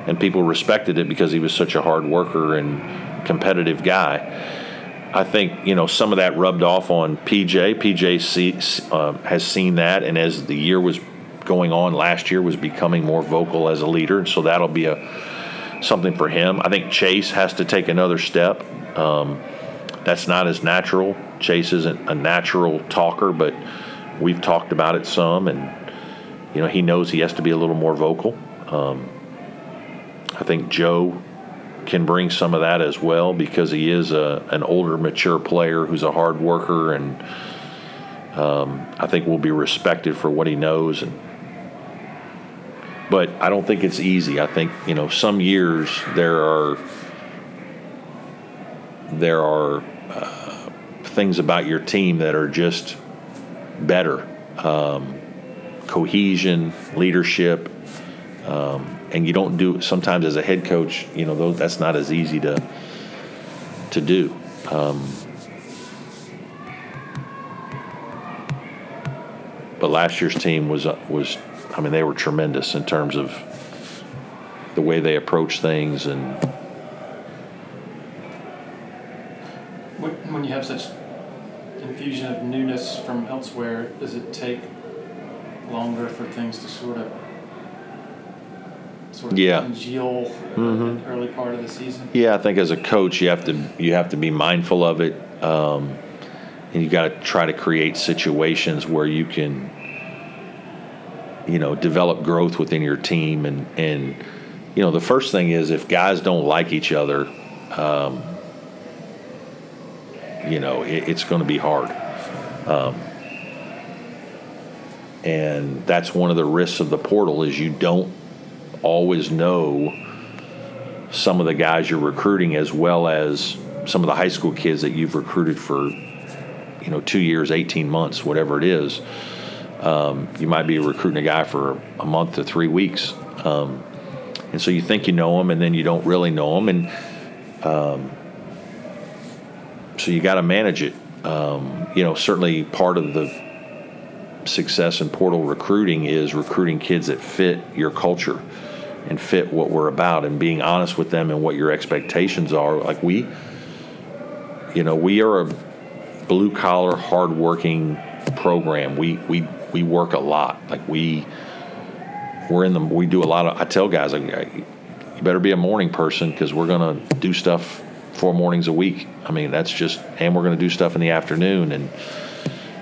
and people respected it because he was such a hard worker and competitive guy. I think you know some of that rubbed off on PJ. PJ see, uh, has seen that, and as the year was going on last year was becoming more vocal as a leader, and so that'll be a something for him. I think Chase has to take another step. Um, that's not as natural. Chase isn't a natural talker, but we've talked about it some, and you know he knows he has to be a little more vocal. Um, I think Joe can bring some of that as well because he is a, an older, mature player who's a hard worker, and um, I think will be respected for what he knows and but I don't think it's easy. I think you know some years there are there are uh, things about your team that are just better, um, cohesion, leadership, um, and you don't do sometimes as a head coach. You know that's not as easy to to do. Um, but last year's team was uh, was I mean, they were tremendous in terms of the way they approach things and. When you have such infusion of newness from elsewhere, does it take longer for things to sort of sort of yeah. congeal mm-hmm. the early part of the season? Yeah, I think as a coach, you have to you have to be mindful of it, um, and you got to try to create situations where you can you know develop growth within your team and and you know the first thing is if guys don't like each other um, you know it, it's going to be hard um, and that's one of the risks of the portal is you don't always know some of the guys you're recruiting as well as some of the high school kids that you've recruited for you know two years 18 months whatever it is. Um, you might be recruiting a guy for a month to three weeks, um, and so you think you know him, and then you don't really know him, and um, so you got to manage it. Um, you know, certainly part of the success in portal recruiting is recruiting kids that fit your culture and fit what we're about, and being honest with them and what your expectations are. Like we, you know, we are a blue collar, hardworking program. We we we work a lot. Like we we're in the we do a lot of. I tell guys like you better be a morning person because we're gonna do stuff four mornings a week. I mean that's just and we're gonna do stuff in the afternoon and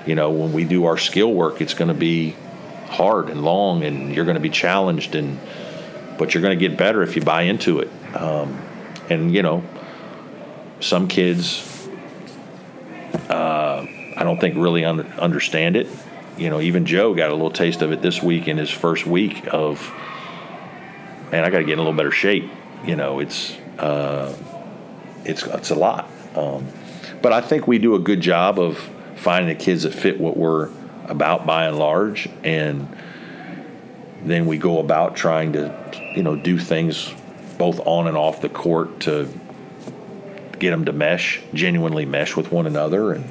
you know when we do our skill work it's gonna be hard and long and you're gonna be challenged and but you're gonna get better if you buy into it. Um, and you know some kids. Uh, I don't think really un- understand it you know, even Joe got a little taste of it this week in his first week of, man, I got to get in a little better shape. You know, it's uh, it's it's a lot. Um, but I think we do a good job of finding the kids that fit what we're about by and large, and then we go about trying to, you know, do things both on and off the court to get them to mesh, genuinely mesh with one another, and.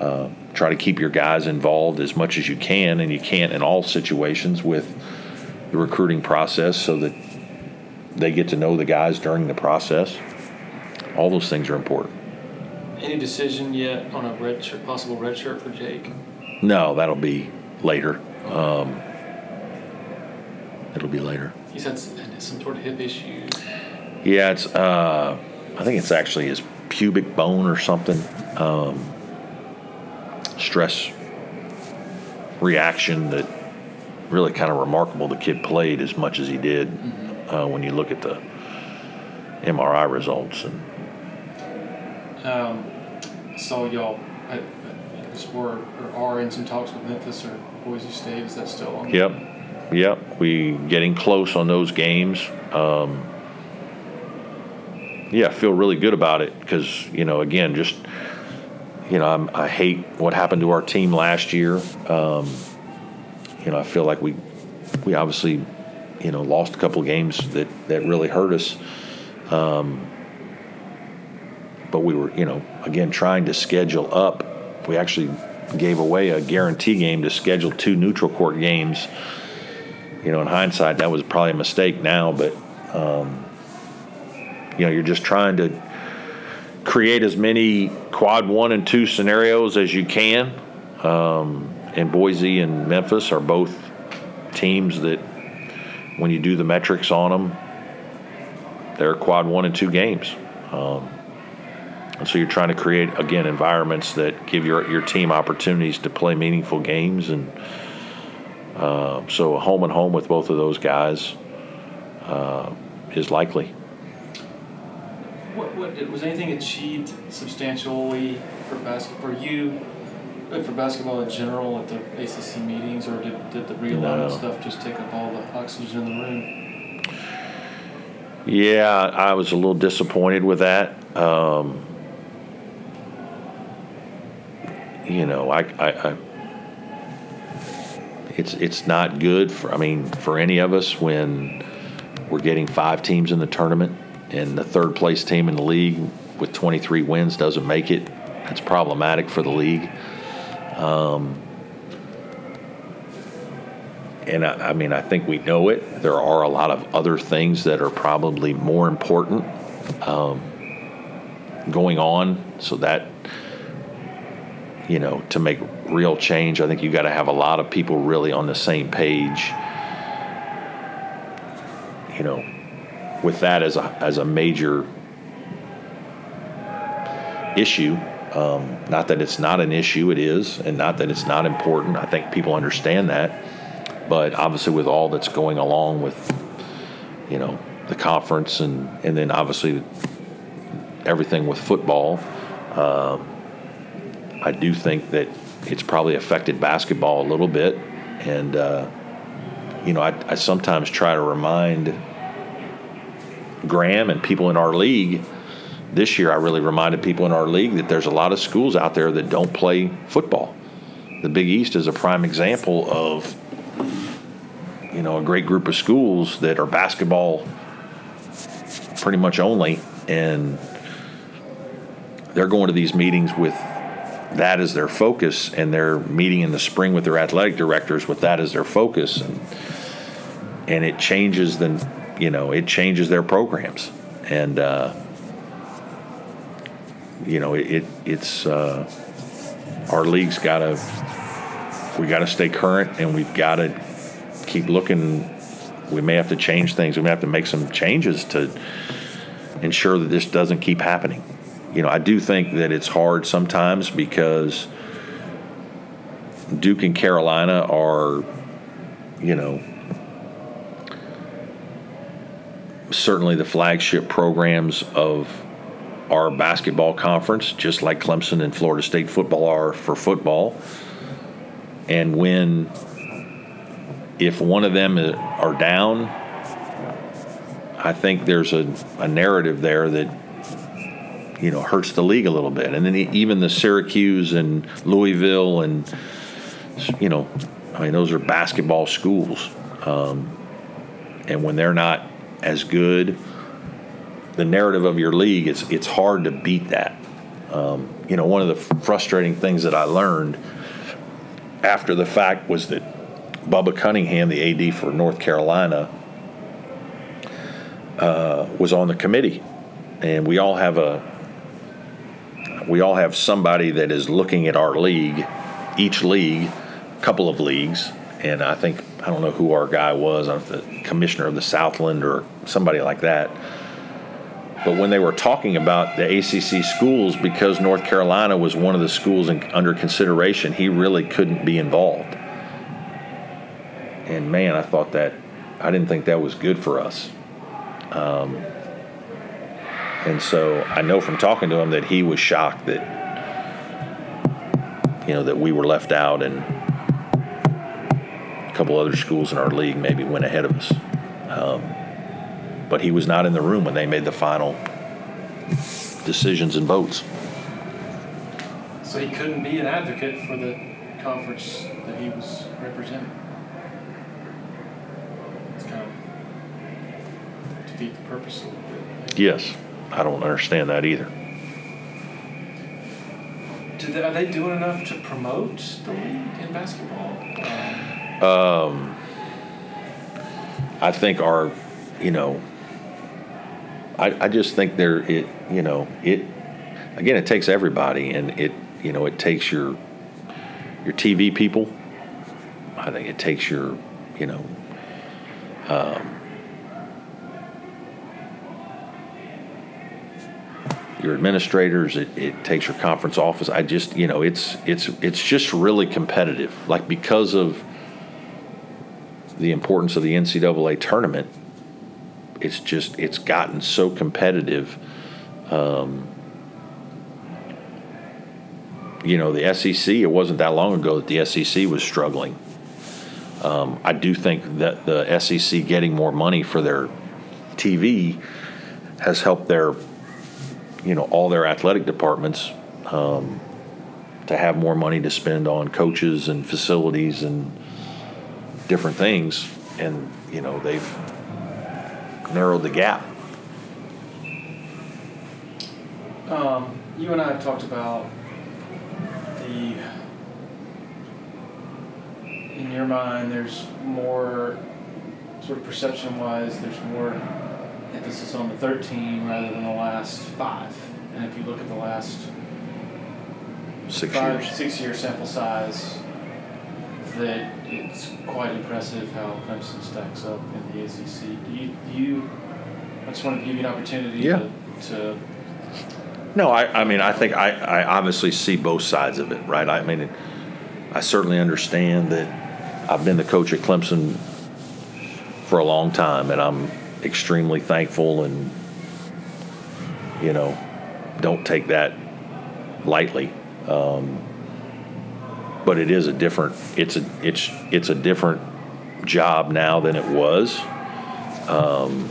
Uh, try to keep your guys involved as much as you can, and you can't in all situations with the recruiting process so that they get to know the guys during the process. All those things are important. Any decision yet on a red shirt, possible red shirt for Jake? No, that'll be later. Um, it'll be later. He's had some sort of hip issues. Yeah, it's. Uh, I think it's actually his pubic bone or something. Um, stress reaction that really kind of remarkable the kid played as much as he did uh, when you look at the MRI results. And Um, so y'all, I, I were or are in some talks with Memphis or Boise State. Is that still on? Yep, yep. We getting close on those games. Um, yeah, feel really good about it because you know, again, just you know, I'm, I hate what happened to our team last year. Um, you know, I feel like we we obviously you know lost a couple games that that really hurt us. Um, but we were, you know, again trying to schedule up. We actually gave away a guarantee game to schedule two neutral court games. You know, in hindsight, that was probably a mistake now, but um, you know, you're just trying to create as many quad one and two scenarios as you can. Um, and Boise and Memphis are both teams that, when you do the metrics on them, they're quad one and two games. Um, and so you're trying to create again environments that give your your team opportunities to play meaningful games, and uh, so a home and home with both of those guys uh, is likely. What, what was anything achieved substantially for basketball for you, but for basketball in general at the ACC meetings, or did, did the realignment No. stuff just take up all the oxygen in the room? Yeah, I was a little disappointed with that. Um, you know, I, I, I, it's it's not good for. I mean, for any of us when we're getting five teams in the tournament and the third place team in the league with 23 wins doesn't make it. That's problematic for the league. Um, and I, I mean, I think we know it. There are a lot of other things that are probably more important um, going on. So that, you know, to make real change, I think you got to have a lot of people really on the same page. You know, with that as a as a major issue. Um, not that it's not an issue, it is, and not that it's not important. I think people understand that but obviously with all that's going along with you know the conference and and then obviously everything with football um, I do think that it's probably affected basketball a little bit. And uh, you know I, I sometimes try to remind Graham and people in our league. This year I really reminded people in our league that there's a lot of schools out there that don't play football. The Big East is a prime example of you know a great group of schools that are basketball pretty much only. And they're going to these meetings with that as their focus and they're meeting in the spring with their athletic directors with that as their focus and and it changes the you know it changes their programs and uh, you know it, it's uh, our league's got to we got to stay current and we've got to keep looking. We may have to change things. We may have to make some changes to ensure that this doesn't keep happening. You know, I do think that it's hard sometimes because Duke and Carolina are, you know, certainly the flagship programs of our basketball conference, just like Clemson and Florida State football are for football. And when if one of them are down, I think there's a, a narrative there that you know hurts the league a little bit. And then even the Syracuse and Louisville and you know, I mean those are basketball schools, um, and when they're not as good, the narrative of your league it's it's hard to beat that. Um, you know, one of the frustrating things that I learned after the fact was that Bubba Cunningham, the AD for North Carolina, uh, was on the committee, and we all have a we all have somebody that is looking at our league, each league, a couple of leagues, and I think I don't know who our guy was, uh, the commissioner of the Southland or somebody like that. But when they were talking about the ACC schools, because North Carolina was one of the schools in, under consideration, he really couldn't be involved. and man, I thought that I didn't think that was good for us. Um, and so I know from talking to him that he was shocked that you know that we were left out and a couple other schools in our league maybe went ahead of us. Um, but he was not in the room when they made the final decisions and votes. So he couldn't be an advocate for the conference that he was representing. It's kind of defeat the purpose a little bit. Yes, I don't understand that either. They, are they doing enough to promote the league in basketball? Um, Um, I think our, you know, I, I just think there it, you know, it, again, it takes everybody and it, you know, it takes your, your TV people. I think it takes your, you know, um, your administrators. It, it takes your conference office. I just, you know, it's it's it's just really competitive. Like because of the importance of the NCAA tournament, it's just it's gotten so competitive. Um, you know, the SEC. It wasn't that long ago that the SEC was struggling. Um, I do think that the SEC getting more money for their TV has helped their, you know, all their athletic departments um, to have more money to spend on coaches and facilities and different things, and you know they've narrowed the gap. Um, you and I have talked about the, in your mind, there's more, sort of perception wise, there's more emphasis on the 13 rather than the last five. And if you look at the last Six five, years. six year sample size, that it's quite impressive how Clemson stacks up in the ACC. Do you, do you I just wanted to give you an opportunity Yeah. to, to No, I, I mean, I think I, I obviously see both sides of it, right? I mean, I certainly understand that I've been the coach at Clemson for a long time, and I'm extremely thankful and, you know, don't take that lightly. Um, but it is a different, it's a, it's, it's a different job now than it was. Um,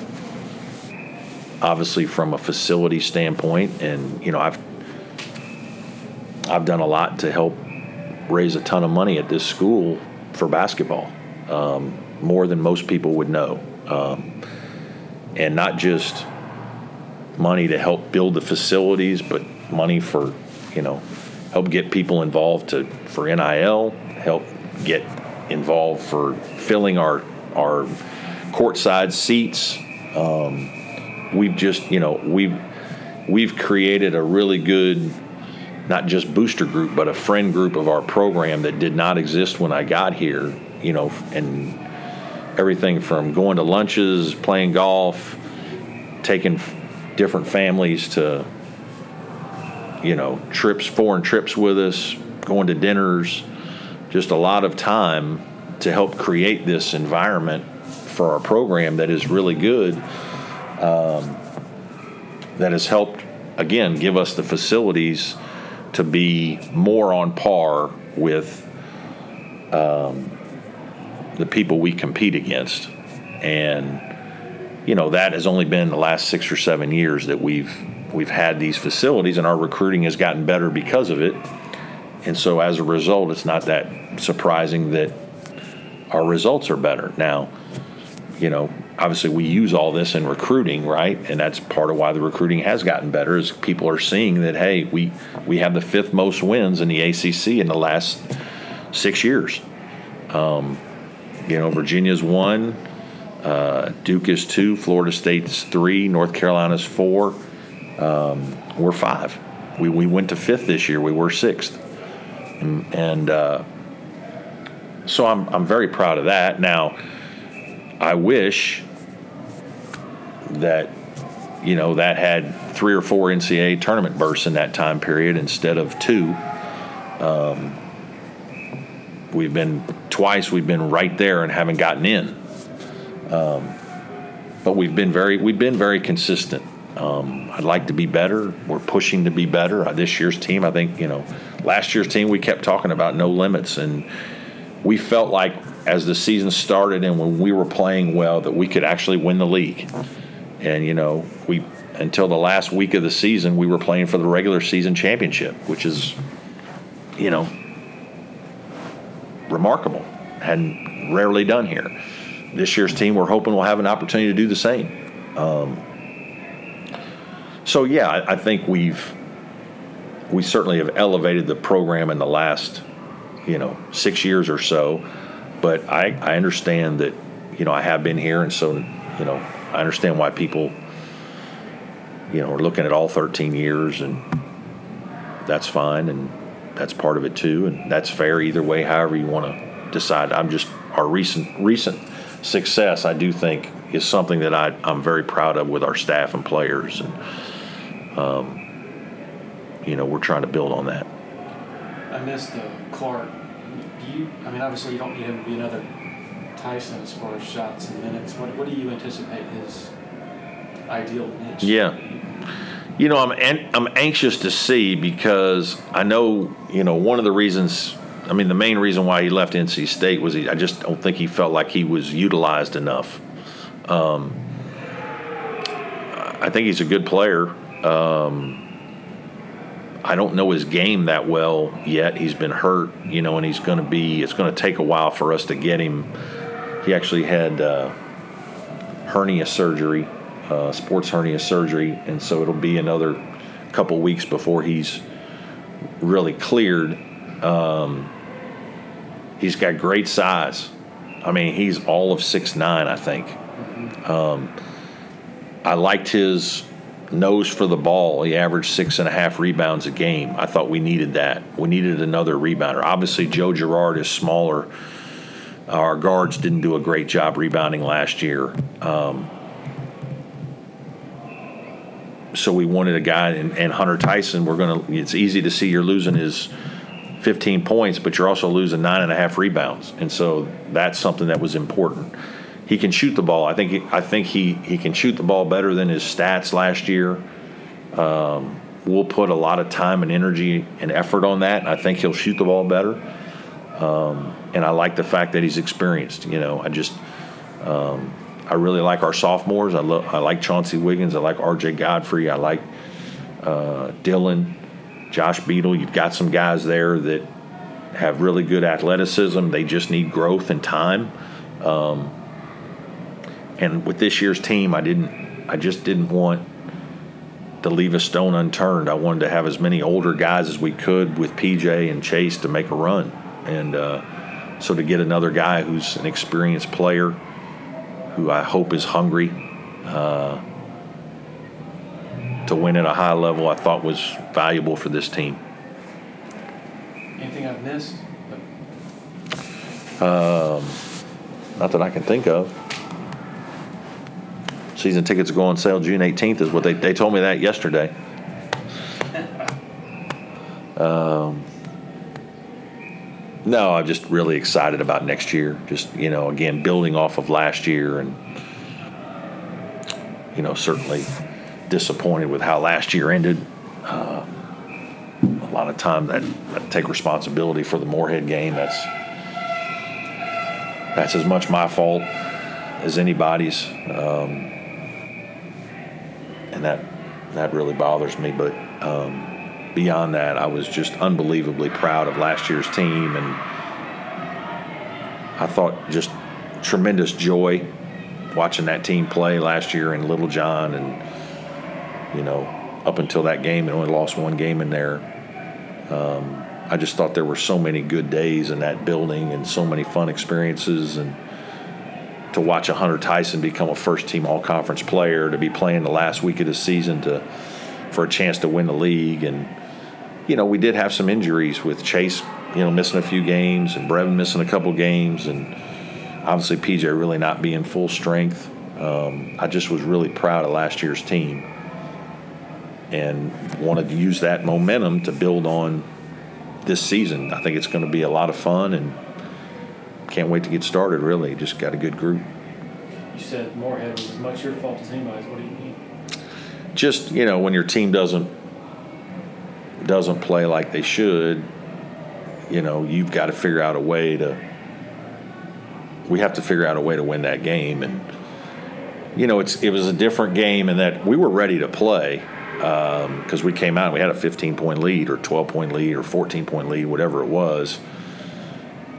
obviously from a facility standpoint and you know I've I've done a lot to help raise a ton of money at this school for basketball um, more than most people would know um, and not just money to help build the facilities but money for you know help get people involved to for NIL help get involved for filling our our courtside seats. Um, we've just you know we've we've created a really good not just booster group but a friend group of our program that did not exist when I got here you know and everything from going to lunches playing golf taking different families to you know trips foreign trips with us going to dinners. Just a lot of time to help create this environment for our program that is really good that has helped, again, give us the facilities to be more on par with um, the people we compete against. And, you know, that has only been the last six or seven years that we've we've had these facilities and our recruiting has gotten better because of it. And so as a result, it's not that surprising that our results are better. Now, you know, obviously we use all this in recruiting, right? And that's part of why the recruiting has gotten better is people are seeing that hey, we we have the fifth most wins in the ACC in the last six years. Um, you know, Virginia's one, uh, Duke is two, Florida State's three, North Carolina's four. Um, we're five. We we went to fifth this year. We were sixth, and, and uh, so I'm I'm very proud of that. Now. I wish that you know that had three or four NCAA tournament bursts in that time period instead of two. Um, we've been twice we've been right there and haven't gotten in. Um, but we've been very we've been very consistent. Um, I'd like to be better. We're pushing to be better. Uh, this year's team, I think, you know, last year's team we kept talking about no limits, and we felt like as the season started and when we were playing well that we could actually win the league. And you know, we until the last week of the season we were playing for the regular season championship, which is, you know, remarkable. Hadn't rarely done here. This year's team, we're hoping we'll have an opportunity to do the same. Um, so yeah, I, I think we've we certainly have elevated the program in the last, you know, six years or so. But I, I understand that, you know, I have been here, and so, you know, I understand why people, you know, are looking at all 13 years, and that's fine, and that's part of it too, and that's fair either way. However you want to decide. I'm just our recent recent success. I do think is something that I, I'm very proud of with our staff and players, and um, you know, we're trying to build on that. I missed uh, Clark. Do you? I mean, obviously, you don't need him to be another Tyson as far as shots and minutes. What What do you anticipate his ideal niche? Yeah. You know, I'm an, I'm anxious to see because I know you know one of the reasons. I mean, the main reason why he left NC State was he, I just don't think he felt like he was utilized enough. Um, I think he's a good player. Um, I don't know his game that well yet. He's been hurt, you know, and he's going to be. It's going to take a while for us to get him. He actually had uh, hernia surgery, uh, sports hernia surgery, and so it'll be another couple weeks before he's really cleared. Um, he's got great size. I mean, he's all of six nine, I think. Um, I liked his nose for the ball. He averaged six and a half rebounds a game. I thought we needed that. We needed another rebounder. Obviously, Joe Girard is smaller. Our guards didn't do a great job rebounding last year. Um, so we wanted a guy, and, and Hunter Tyson. We're gonna. It's easy to see you're losing his 15 points, but you're also losing nine and a half rebounds, and so that's something that was important he can shoot the ball. I think he, I think he, he can shoot the ball better than his stats last year. Um, we'll put a lot of time and energy and effort on that, and I think he'll shoot the ball better. Um, and I like the fact that he's experienced. You know, I just um, I really like our sophomores. I love I like Chauncey Wiggins. I like R.J. Godfrey. I like uh, Dylan, Josh Beadle. You've got some guys there that have really good athleticism. They just need growth and time. Um, and with this year's team, I didn't, I just didn't want to leave a stone unturned. I wanted to have as many older guys as we could with PJ and Chase to make a run, and uh, so to get another guy who's an experienced player, who I hope is hungry uh, to win at a high level, I thought was valuable for this team. Anything I've missed? Um, not that I can think of. Season tickets go on sale June 18th, is what they, they told me that yesterday. Um, no, I'm just really excited about next year. Just, you know, again, building off of last year and, you know, certainly disappointed with how last year ended. Uh, a lot of time that I take responsibility for the Morehead game. That's that's as much my fault as anybody's. Um, and that that really bothers me. But um, beyond that, I was just unbelievably proud of last year's team, and I thought just tremendous joy watching that team play last year in Littlejohn, and you know, up until that game, it only lost one game in there. Um, I just thought there were so many good days in that building and so many fun experiences and to watch a Hunter Tyson become a first team all conference player, to be playing the last week of the season to for a chance to win the league. And, you know, we did have some injuries with Chase, you know, missing a few games and Brevin missing a couple games and obviously PJ really not being full strength. Um, I just was really proud of last year's team and wanted to use that momentum to build on this season. I think it's going to be a lot of fun and can't wait to get started. Really, just got a good group. You said Morehead was as much your fault as anybody's. What do you mean? Just you know, when your team doesn't doesn't play like they should, you know, you've got to figure out a way to. We have to figure out a way to win that game, and you know, it's it was a different game in that we were ready to play because um, we came out and we had a 15 point lead or 12 point lead or 14 point lead, whatever it was.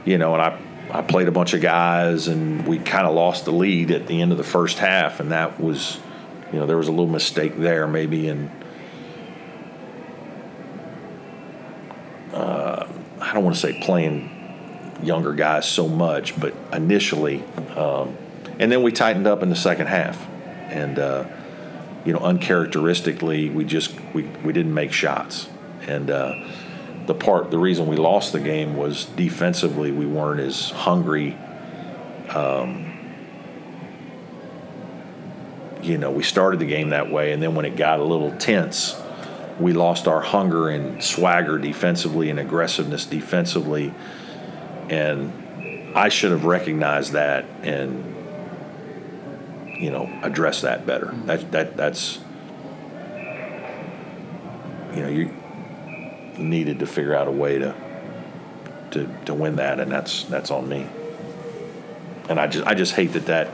You know, and I I played a bunch of guys and we kind of lost the lead at the end of the first half, and that was, you know, there was a little mistake there maybe in. Uh, I don't want to say playing younger guys so much, but initially, um, and then we tightened up in the second half, and uh, you know, uncharacteristically, we just we, we didn't make shots, and uh, the part the reason we lost the game was defensively we weren't as hungry. Um, you know, we started the game that way, and then when it got a little tense, we lost our hunger and swagger defensively and aggressiveness defensively, and I should have recognized that and you know addressed that better. That that that's you know you needed to figure out a way to to to win that, and that's that's on me. And I just I just hate that that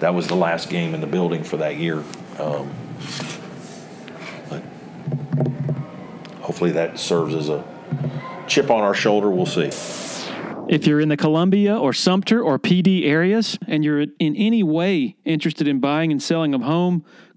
that was the last game in the building for that year. Um, but hopefully that serves as a chip on our shoulder. We'll see. If you're in the Columbia or Sumter or Pee Dee areas and you're in any way interested in buying and selling a home,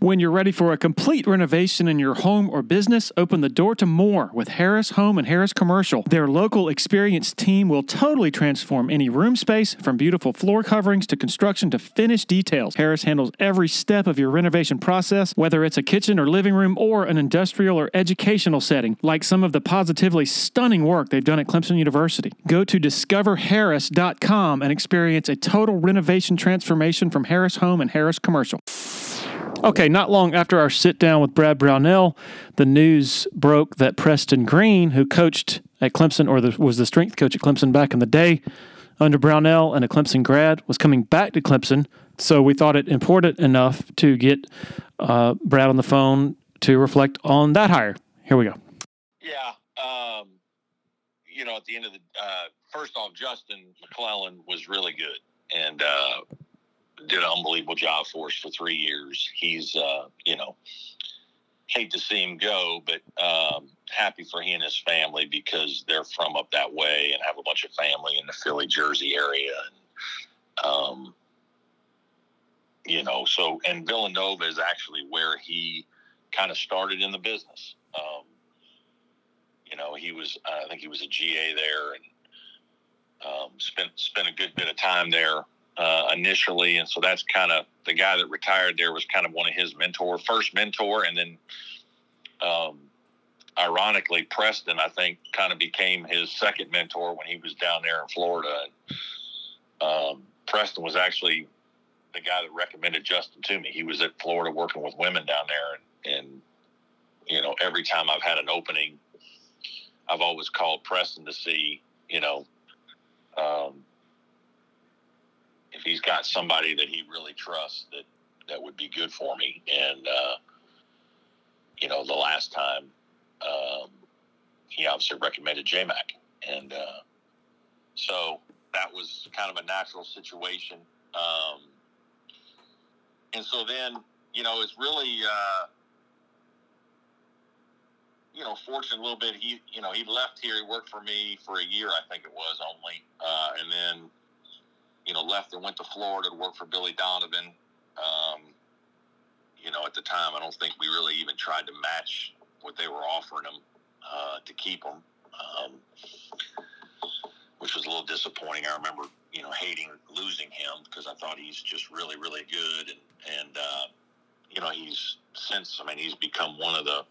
When you're ready for a complete renovation in your home or business, open the door to more with Harris Home and Harris Commercial. Their local experienced team will totally transform any room space from beautiful floor coverings to construction to finished details. Harris handles every step of your renovation process, whether it's a kitchen or living room or an industrial or educational setting, like some of the positively stunning work they've done at Clemson University. Go to discoverharris.com and experience a total renovation transformation from Harris Home and Harris Commercial. Okay, not long after our sit down with Brad Brownell, the news broke that Preston Greene, who coached at Clemson or the, was the strength coach at Clemson back in the day under Brownell and a Clemson grad, was coming back to Clemson. So we thought it important enough to get uh, Brad on the phone to reflect on that hire. Here we go. Yeah. Um, you know, at the end of the uh, first off, Justin McClellan was really good. And, uh, did an unbelievable job for us for three years. He's, uh, you know, hate to see him go, but um, happy for he and his family because they're from up that way and have a bunch of family in the Philly, Jersey area. And, um, you know, so, and Villanova is actually where he kind of started in the business. Um, you know, he was, I think he was a GA there and um, spent, spent a good bit of time there uh, initially, and so that's kind of the guy that retired there was kind of one of his mentor, first mentor, and then, um, ironically, Preston I think kind of became his second mentor when he was down there in Florida. And, um, Preston was actually the guy that recommended Justin to me. He was at Florida working with women down there, and, and you know, every time I've had an opening, I've always called Preston to see, you know, um, if he's got somebody that he really trusts that that would be good for me. And uh, you know, the last time um, he obviously recommended JMac, and uh, so that was kind of a natural situation. Um, and so then, you know, it's really, uh, you know, fortunate a little bit. He, you know, he left here. He worked for me for a year, I think it was only, uh, and then you know, left and went to Florida to work for Billy Donovan. Um, you know, at the time, I don't think we really even tried to match what they were offering him uh, to keep him, um, which was a little disappointing. I remember you know, hating losing him because I thought he's just really, really good, and and uh, you know, he's since I mean, he's become one of the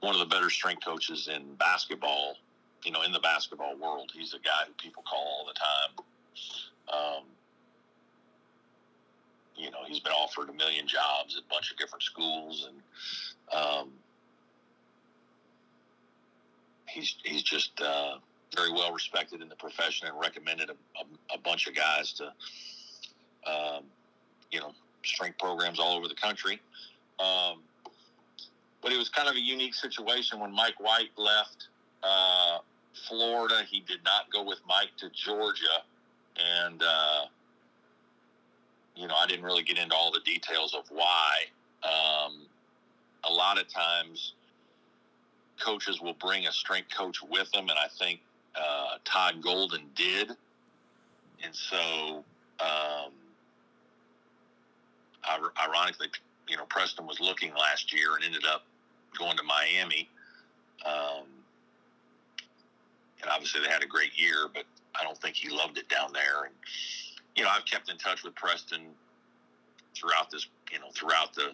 one of the better strength coaches in basketball. You know, in the basketball world, he's a guy who people call all the time. Um, you know, he's been offered a million jobs at a bunch of different schools, and um, he's he's just uh, very well respected in the profession and recommended a, a, a bunch of guys to, um, you know, strength programs all over the country. Um, but it was kind of a unique situation when Mike White left uh, Florida. He did not go with Mike to Georgia, and uh, you know, I didn't really get into all the details of why. Um, a lot of times, coaches will bring a strength coach with them, and I think uh, Todd Golden did. And so, um, ironically, you know, Preston was looking last year and ended up going to Miami. Um, and obviously, they had a great year, but I don't think he loved it down there. And you know, I've kept in touch with Preston throughout this, you know, throughout the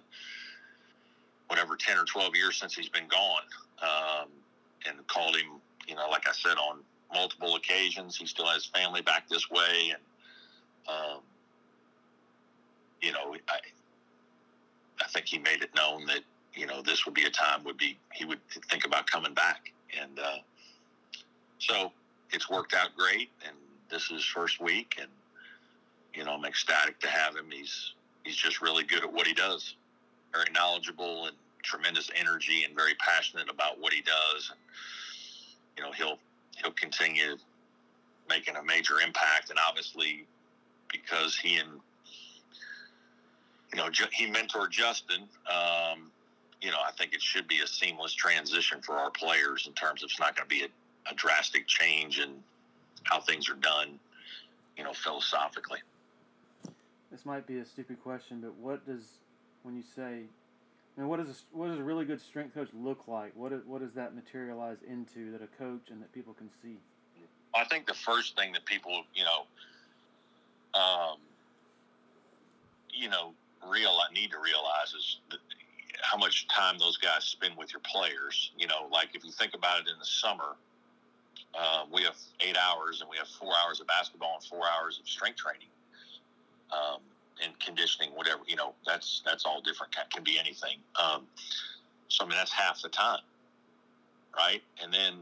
whatever ten or twelve years since he's been gone, um, and called him, you know, like I said, on multiple occasions. He still has family back this way, and um, you know, I I think he made it known that you know this would be a time would be he would think about coming back, and uh, so it's worked out great, and this is his first week, and you know I'm ecstatic to have him. He's he's just really good at what he does, very knowledgeable and tremendous energy, and very passionate about what he does, and you know he'll he'll continue making a major impact. And obviously, because he and you know he mentored Justin, um, you know I think it should be a seamless transition for our players in terms of it's not going to be a, a drastic change in how things are done, you know, philosophically. This might be a stupid question, but what does when you say I mean, what does a, what does a really good strength coach look like? What what does that materialize into that a coach and that people can see? I think the first thing that people you know, um, you know, realize need to realize is how much time those guys spend with your players. You know, like if you think about it in the summer, uh, we have eight hours and we have four hours of basketball and four hours of strength training. Um, and conditioning, whatever you know, that's that's all different. Can be anything. Um, so I mean, that's half the time, right? And then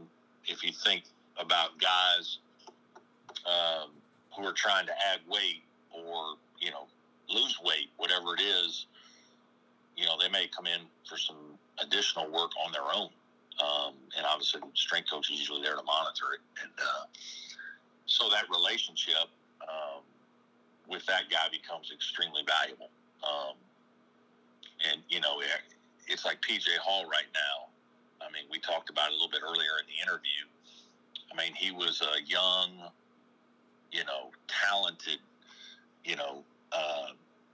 if you think about guys um, who are trying to add weight or you know lose weight, whatever it is, you know, they may come in for some additional work on their own. Um, and obviously, strength coach is usually there to monitor it. And uh, so that relationship um, with that guy becomes extremely valuable. Um, and you know, it's like PJ Hall right now. I mean, we talked about it a little bit earlier in the interview. I mean, he was a young, you know, talented, you know, uh,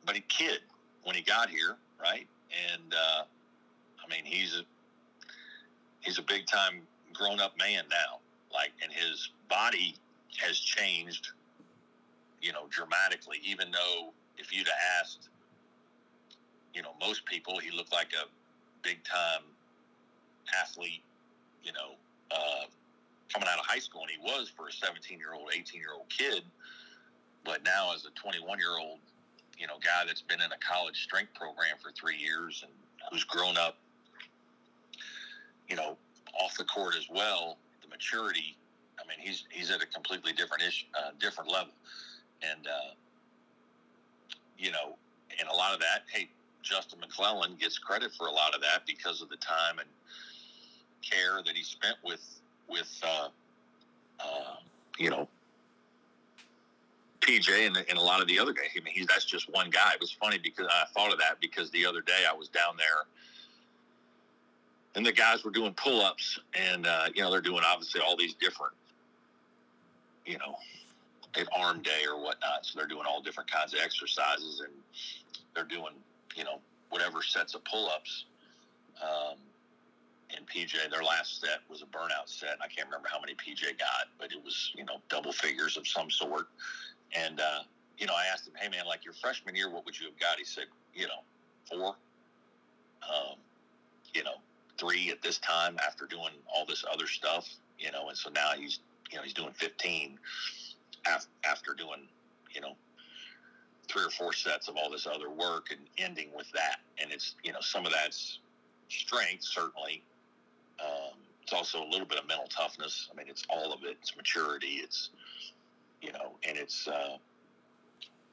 but a kid when he got here, right? And uh, I mean, he's a he's a big time grown up man now. Like, and his body has changed you know, dramatically, even though if you'd have asked, you know, most people, he looked like a big time athlete, you know, uh, coming out of high school, and he was for a 17 year old, 18 year old kid. But now, as a 21 year old, you know, guy that's been in a college strength program for three years and who's grown up, you know, off the court as well, the maturity. I mean, he's he's at a completely different ish, uh, different level and uh, you know, and a lot of that, hey, Justin McClellan gets credit for a lot of that because of the time and care that he spent with with uh, uh, you know PJ and, and a lot of the other guys. I mean, he's that's just one guy. It was funny because I thought of that because the other day I was down there and the guys were doing pull ups and uh, you know they're doing obviously all these different you know at arm day or whatnot. So they're doing all different kinds of exercises and they're doing, you know, whatever sets of pull ups. Um, and PJ, their last set was a burnout set. I can't remember how many PJ got, but it was, you know, double figures of some sort. And, uh, you know, I asked him, hey, man, like your freshman year, what would you have got? He said, you know, four, um, you know, three at this time after doing all this other stuff, you know, and so now he's, you know, he's doing 15 af- after doing, you know, three or four sets of all this other work and ending with that. And it's, you know, some of that's strength, certainly. Um, it's also a little bit of mental toughness. I mean, it's all of it. It's maturity. It's, you know, and it's, uh,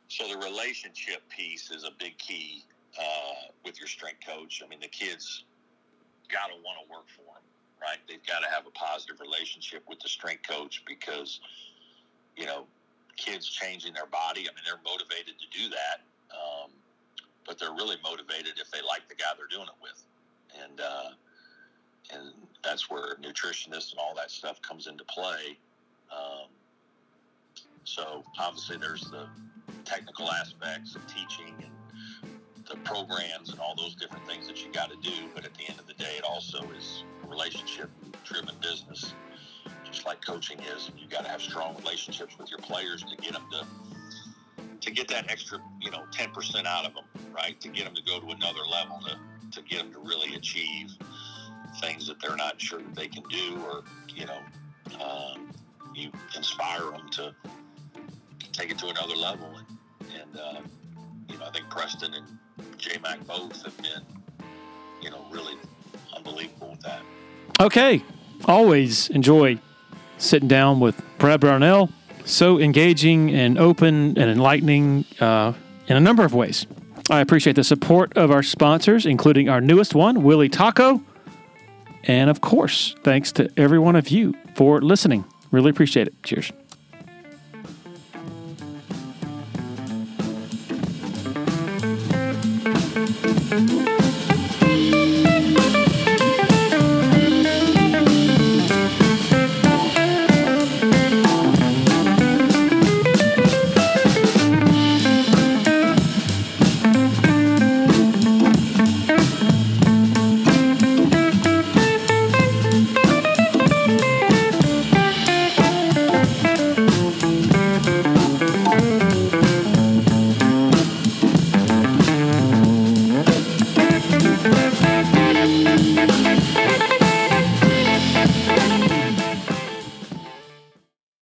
so the relationship piece is a big key uh, with your strength coach. I mean, the kids got to want to work for them, right? They've got to have a positive relationship with the strength coach because, you know, kids changing their body. I mean, they're motivated to do that, um, but they're really motivated if they like the guy they're doing it with, and uh, and that's where nutritionists and all that stuff comes into play. Um, so obviously, there's the technical aspects of teaching and the programs and all those different things that you got to do. But at the end of the day, it also is a relationship driven business just like coaching is. You got to have strong relationships with your players to get them to to get that extra, you know, ten percent out of them, right? To get them to go to another level, to to get them to really achieve things that they're not sure that they can do, or you know, um, you inspire them to take it to another level. And, and uh, you know, I think Preston and J Mac both have been, you know, really unbelievable with that. Okay. Always enjoy sitting down with Brad Brownell. So engaging and open and enlightening uh, in a number of ways. I appreciate the support of our sponsors, including our newest one, Willy Taco. And of course, thanks to every one of you for listening. Really appreciate it. Cheers.